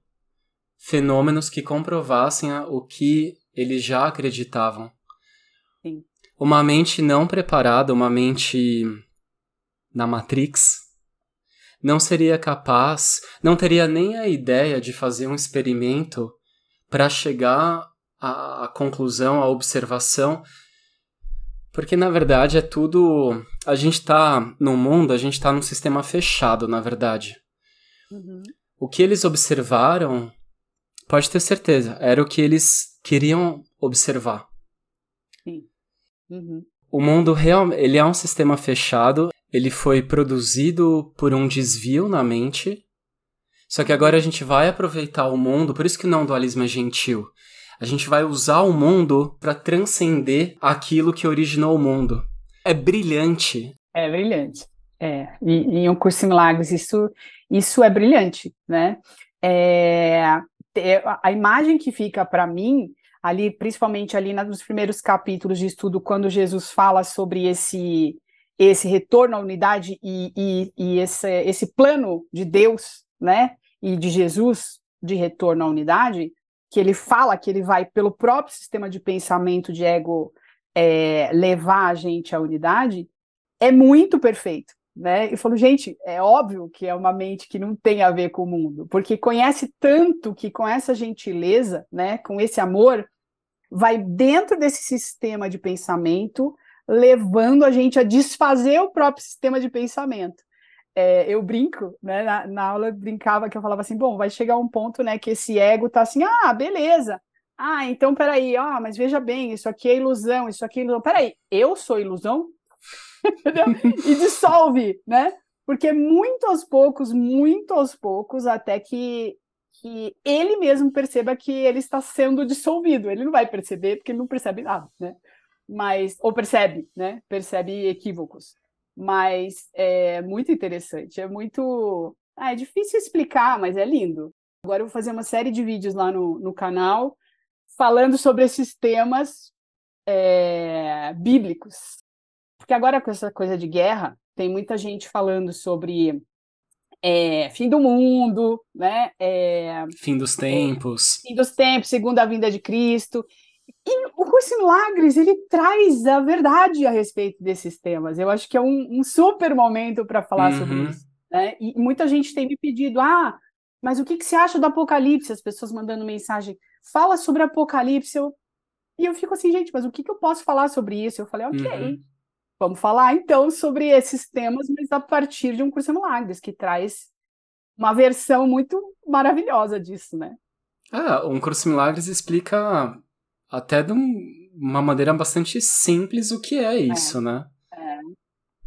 Speaker 1: fenômenos que comprovassem o que eles já acreditavam.
Speaker 2: Sim.
Speaker 1: Uma mente não preparada, uma mente na Matrix, não seria capaz, não teria nem a ideia de fazer um experimento para chegar à, à conclusão, à observação, porque na verdade é tudo. A gente está no mundo, a gente está num sistema fechado, na verdade.
Speaker 2: Uhum.
Speaker 1: O que eles observaram, pode ter certeza, era o que eles queriam observar.
Speaker 2: Sim. Uhum.
Speaker 1: O mundo real, ele é um sistema fechado, ele foi produzido por um desvio na mente. Só que agora a gente vai aproveitar o mundo, por isso que o não dualismo é gentil. A gente vai usar o mundo para transcender aquilo que originou o mundo. É brilhante.
Speaker 2: É brilhante. É, em um curso em milagres isso isso é brilhante, né? É, a imagem que fica para mim ali, principalmente ali nos primeiros capítulos de estudo, quando Jesus fala sobre esse esse retorno à unidade e, e, e esse, esse plano de Deus, né, e de Jesus de retorno à unidade, que ele fala que ele vai pelo próprio sistema de pensamento de ego é, levar a gente à unidade, é muito perfeito. Né? Eu falo, gente, é óbvio que é uma mente que não tem a ver com o mundo, porque conhece tanto que com essa gentileza, né, com esse amor, vai dentro desse sistema de pensamento, levando a gente a desfazer o próprio sistema de pensamento. É, eu brinco, né? Na, na, aula eu brincava que eu falava assim, bom, vai chegar um ponto, né, que esse ego tá assim, ah, beleza. Ah, então peraí, ah, mas veja bem, isso aqui é ilusão, isso aqui é ilusão. Peraí, eu sou ilusão? E dissolve, né? Porque muito aos poucos, muito aos poucos, até que, que ele mesmo perceba que ele está sendo dissolvido. Ele não vai perceber, porque ele não percebe nada, né? Mas, ou percebe, né? Percebe equívocos. Mas é muito interessante, é muito. Ah, é difícil explicar, mas é lindo. Agora eu vou fazer uma série de vídeos lá no, no canal falando sobre esses temas é, bíblicos, porque agora com essa coisa de guerra, tem muita gente falando sobre é, fim do mundo, né? É,
Speaker 1: fim dos tempos.
Speaker 2: É, fim dos tempos, segunda vinda de Cristo. E o Curso em Milagres, ele traz a verdade a respeito desses temas. Eu acho que é um, um super momento para falar uhum. sobre isso. Né? E muita gente tem me pedido, ah, mas o que, que você acha do Apocalipse? As pessoas mandando mensagem, fala sobre Apocalipse. Eu... E eu fico assim, gente, mas o que, que eu posso falar sobre isso? Eu falei, ok, uhum. Vamos falar então sobre esses temas, mas a partir de um curso milagres, que traz uma versão muito maravilhosa disso, né?
Speaker 1: Ah, um curso milagres explica até de um, uma maneira bastante simples o que é isso,
Speaker 2: é,
Speaker 1: né?
Speaker 2: É.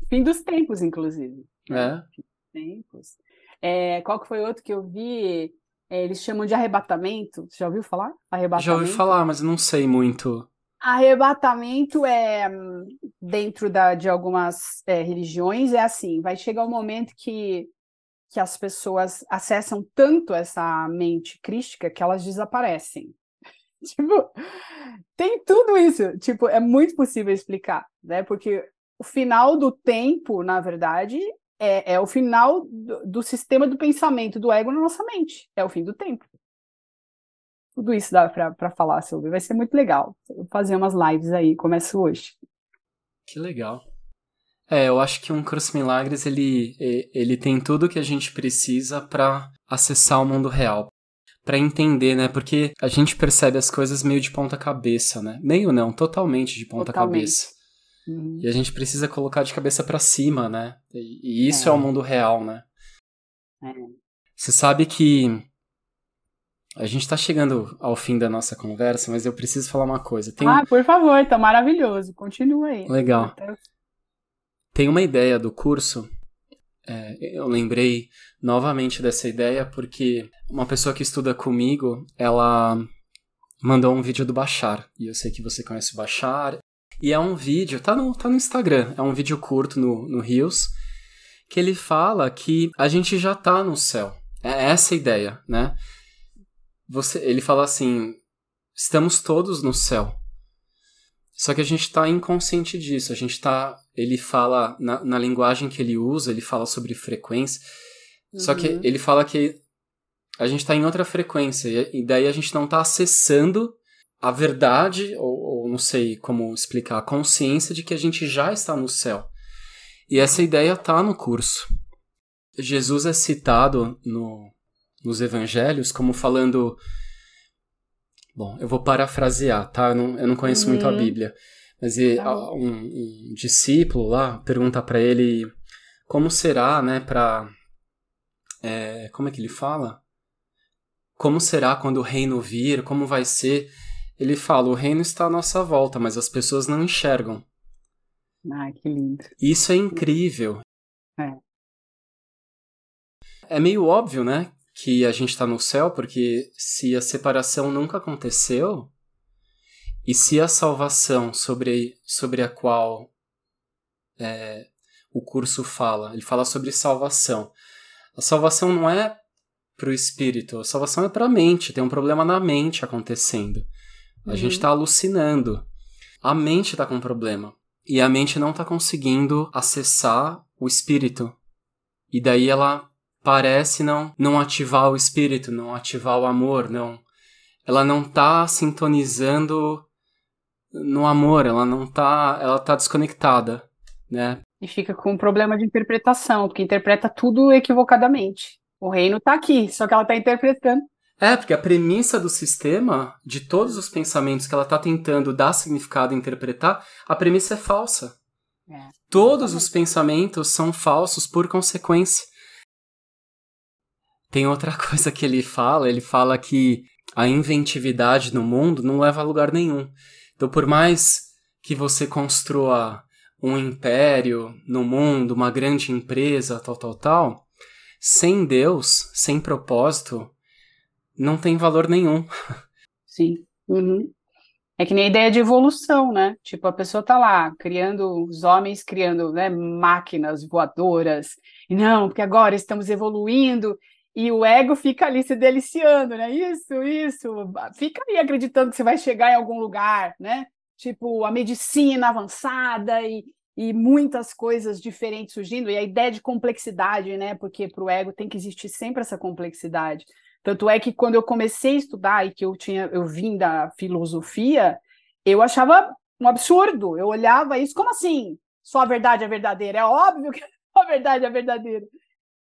Speaker 2: Fim dos tempos, inclusive.
Speaker 1: É.
Speaker 2: Fim dos tempos. É, qual que foi outro que eu vi? É, eles chamam de arrebatamento. Você já ouviu falar? Arrebatamento.
Speaker 1: Já ouvi falar, mas não sei muito.
Speaker 2: Arrebatamento é dentro da, de algumas é, religiões é assim, vai chegar um momento que, que as pessoas acessam tanto essa mente crística que elas desaparecem. tipo, tem tudo isso. Tipo, é muito possível explicar, né? Porque o final do tempo, na verdade, é, é o final do, do sistema do pensamento do ego na nossa mente. É o fim do tempo tudo isso dá para falar sobre. Vai ser muito legal. Vou fazer umas lives aí, começo hoje.
Speaker 1: Que legal. É, eu acho que um Curso Milagres ele, ele tem tudo que a gente precisa para acessar o mundo real, para entender, né? Porque a gente percebe as coisas meio de ponta cabeça, né? Meio não, totalmente de ponta totalmente. cabeça. Uhum. E a gente precisa colocar de cabeça para cima, né? E, e isso é. é. o mundo real, né? É. Você sabe que a gente está chegando ao fim da nossa conversa, mas eu preciso falar uma coisa.
Speaker 2: Tem... Ah, por favor, tá maravilhoso. Continua aí.
Speaker 1: Legal. Tem uma ideia do curso. É, eu lembrei novamente dessa ideia porque uma pessoa que estuda comigo, ela mandou um vídeo do Bachar. E eu sei que você conhece o Bachar. E é um vídeo, tá no, tá no Instagram, é um vídeo curto no, no Rios, que ele fala que a gente já tá no céu. É essa a ideia, né? Você, ele fala assim: estamos todos no céu. Só que a gente está inconsciente disso. A gente está. Ele fala, na, na, linguagem que ele usa, ele fala sobre frequência. Uhum. Só que uhum. ele fala que a gente está em outra frequência. E, daí a gente não está acessando a verdade, ou, ou, não sei como explicar, a consciência de que a gente já está no céu. E essa ideia está no curso. Jesus é citado no, nos evangelhos como falando. Bom, eu vou parafrasear, tá? Eu não, eu não conheço uhum. muito a uhum. Bíblia. Mas tá um, um, discípulo lá pergunta para ele como será, né, para. É, como é que ele fala? Como será quando o reino vir? Como vai ser? Ele fala: o reino está à nossa volta, mas as pessoas não enxergam.
Speaker 2: Ai, que lindo.
Speaker 1: Isso é incrível.
Speaker 2: É.
Speaker 1: É meio óbvio, né? Que a gente está no céu, porque se a separação nunca aconteceu, e se a salvação sobre, sobre a qual é, o curso fala, ele fala sobre salvação. A salvação não é para o espírito, a salvação é para a mente, tem um problema na mente acontecendo. A uhum. gente está alucinando. A mente está com um problema. E a mente não está conseguindo acessar o espírito. E daí ela parece não não ativar o espírito, não ativar o amor, não. Ela não está sintonizando no amor, ela não tá, ela tá desconectada, né?
Speaker 2: E fica com um problema de interpretação, porque interpreta tudo equivocadamente. O reino tá aqui, só que ela tá interpretando.
Speaker 1: É, porque a premissa do sistema, de todos os pensamentos que ela tá tentando dar significado e interpretar, a premissa é falsa. É, todos os pensamentos são falsos por consequência. Tem outra coisa que ele fala, ele fala que a inventividade no mundo não leva a lugar nenhum. Então, por mais que você construa um império no mundo, uma grande empresa, tal, tal, tal, sem Deus, sem propósito, não tem valor nenhum.
Speaker 2: Sim. Uhum. É que nem a ideia de evolução, né? Tipo, a pessoa tá lá criando, os homens criando né, máquinas voadoras, não, porque agora estamos evoluindo, e o ego fica ali se deliciando, né? Isso, isso, fica ali acreditando que você vai chegar em algum lugar, né? Tipo, a medicina avançada e, e muitas coisas diferentes surgindo, e a ideia de complexidade, né? Porque para o ego tem que existir sempre essa complexidade. Tanto é que quando eu comecei a estudar e que eu tinha, eu vim da filosofia, eu achava um absurdo. Eu olhava isso como assim? Só a verdade é verdadeira. É óbvio que a verdade é verdadeira.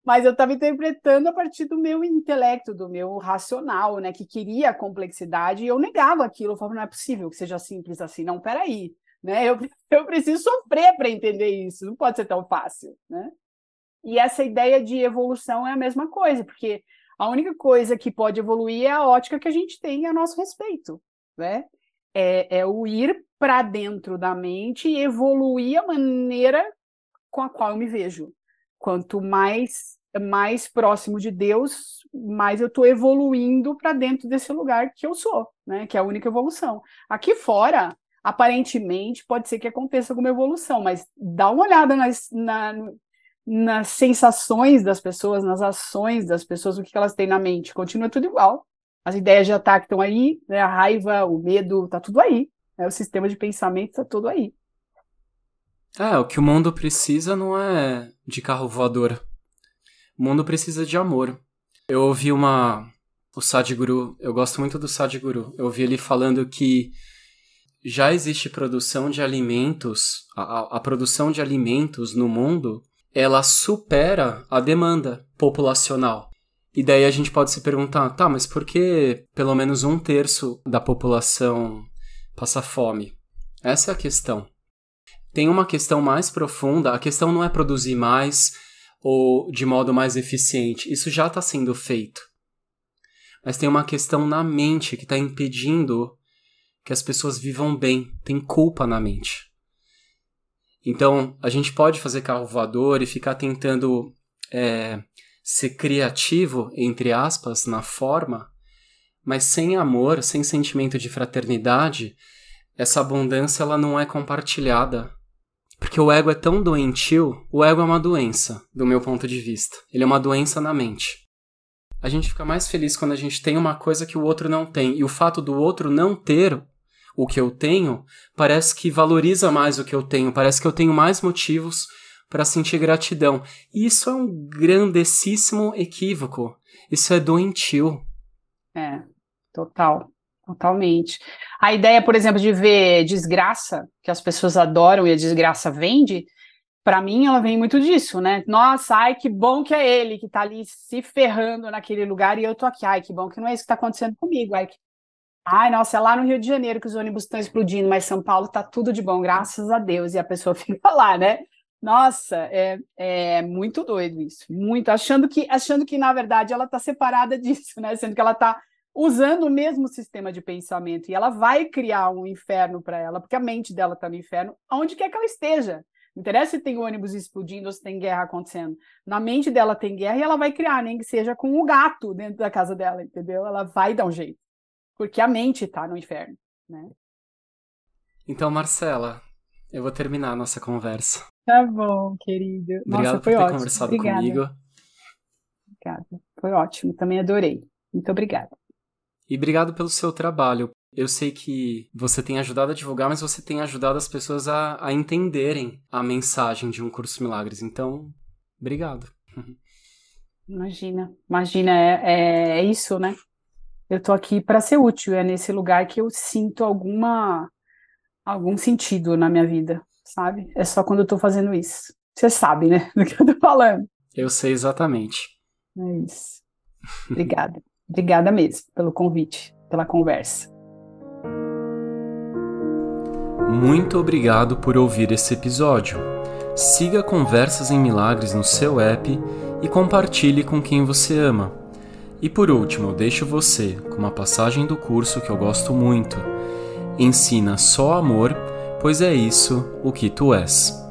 Speaker 2: Mas eu estava interpretando a partir do meu intelecto, do meu racional, né? Que queria a complexidade e eu negava aquilo. Eu falava, não é possível que seja simples assim. Não, peraí. Né? Eu, eu preciso sofrer para entender isso. Não pode ser tão fácil, né? E essa ideia de evolução é a mesma coisa, porque a única coisa que pode evoluir é a ótica que a gente tem a nosso respeito, né? É, é o ir para dentro da mente e evoluir a maneira com a qual eu me vejo. Quanto mais mais próximo de Deus, mais eu estou evoluindo para dentro desse lugar que eu sou, né? Que é a única evolução. Aqui fora, aparentemente, pode ser que aconteça alguma evolução, mas dá uma olhada nas, na, nas sensações das pessoas, nas ações das pessoas, o que elas têm na mente. Continua tudo igual. As ideias de ataque estão aí, né? a raiva, o medo, tá tudo aí. Né? O sistema de pensamento está tudo aí.
Speaker 1: É, o que o mundo precisa não é de carro voador. O mundo precisa de amor. Eu ouvi uma. O Sadhguru, eu gosto muito do Sadhguru. Eu ouvi ele falando que já existe produção de alimentos, a, a produção de alimentos no mundo ela supera a demanda populacional. E daí a gente pode se perguntar, tá, mas por que pelo menos um terço da população passa fome? Essa é a questão. Tem uma questão mais profunda, a questão não é produzir mais ou de modo mais eficiente, isso já está sendo feito. Mas tem uma questão na mente que está impedindo que as pessoas vivam bem, tem culpa na mente. Então, a gente pode fazer carro voador e ficar tentando é, ser criativo, entre aspas, na forma, mas sem amor, sem sentimento de fraternidade, essa abundância ela não é compartilhada. Porque o ego é tão doentio, o ego é uma doença, do meu ponto de vista. Ele é uma doença na mente. A gente fica mais feliz quando a gente tem uma coisa que o outro não tem. E o fato do outro não ter o que eu tenho, parece que valoriza mais o que eu tenho, parece que eu tenho mais motivos para sentir gratidão. E isso é um grandessíssimo equívoco. Isso é doentio.
Speaker 2: É, total. Totalmente. A ideia, por exemplo, de ver desgraça, que as pessoas adoram e a desgraça vende, para mim ela vem muito disso, né? Nossa, ai, que bom que é ele que tá ali se ferrando naquele lugar e eu tô aqui. Ai, que bom que não é isso que tá acontecendo comigo. Ai, que Ai, nossa, é lá no Rio de Janeiro que os ônibus estão explodindo, mas São Paulo tá tudo de bom, graças a Deus. E a pessoa fica lá, né? Nossa, é, é muito doido isso, muito. Achando que, achando que, na verdade, ela tá separada disso, né? Sendo que ela tá usando o mesmo sistema de pensamento e ela vai criar um inferno para ela, porque a mente dela tá no inferno, aonde quer que ela esteja. Não interessa se tem ônibus explodindo ou se tem guerra acontecendo. Na mente dela tem guerra e ela vai criar, nem que seja com o gato dentro da casa dela, entendeu? Ela vai dar um jeito porque a mente está no inferno, né?
Speaker 1: Então, Marcela, eu vou terminar a nossa conversa.
Speaker 2: Tá bom, querido.
Speaker 1: Obrigado
Speaker 2: nossa,
Speaker 1: por ter
Speaker 2: ótimo.
Speaker 1: conversado obrigada. comigo.
Speaker 2: Obrigada. Foi ótimo, também adorei. Muito obrigada.
Speaker 1: E obrigado pelo seu trabalho. Eu sei que você tem ajudado a divulgar, mas você tem ajudado as pessoas a, a entenderem a mensagem de um curso Milagres. Então, obrigado.
Speaker 2: Imagina, imagina, é, é, é isso, né? eu tô aqui para ser útil, é nesse lugar que eu sinto alguma algum sentido na minha vida, sabe? É só quando eu tô fazendo isso. Você sabe, né, do que eu tô falando.
Speaker 1: Eu sei exatamente.
Speaker 2: É isso. Obrigada. Obrigada mesmo pelo convite, pela conversa.
Speaker 1: Muito obrigado por ouvir esse episódio. Siga Conversas em Milagres no seu app e compartilhe com quem você ama. E por último, eu deixo você com uma passagem do curso que eu gosto muito. Ensina só amor, pois é isso o que tu és.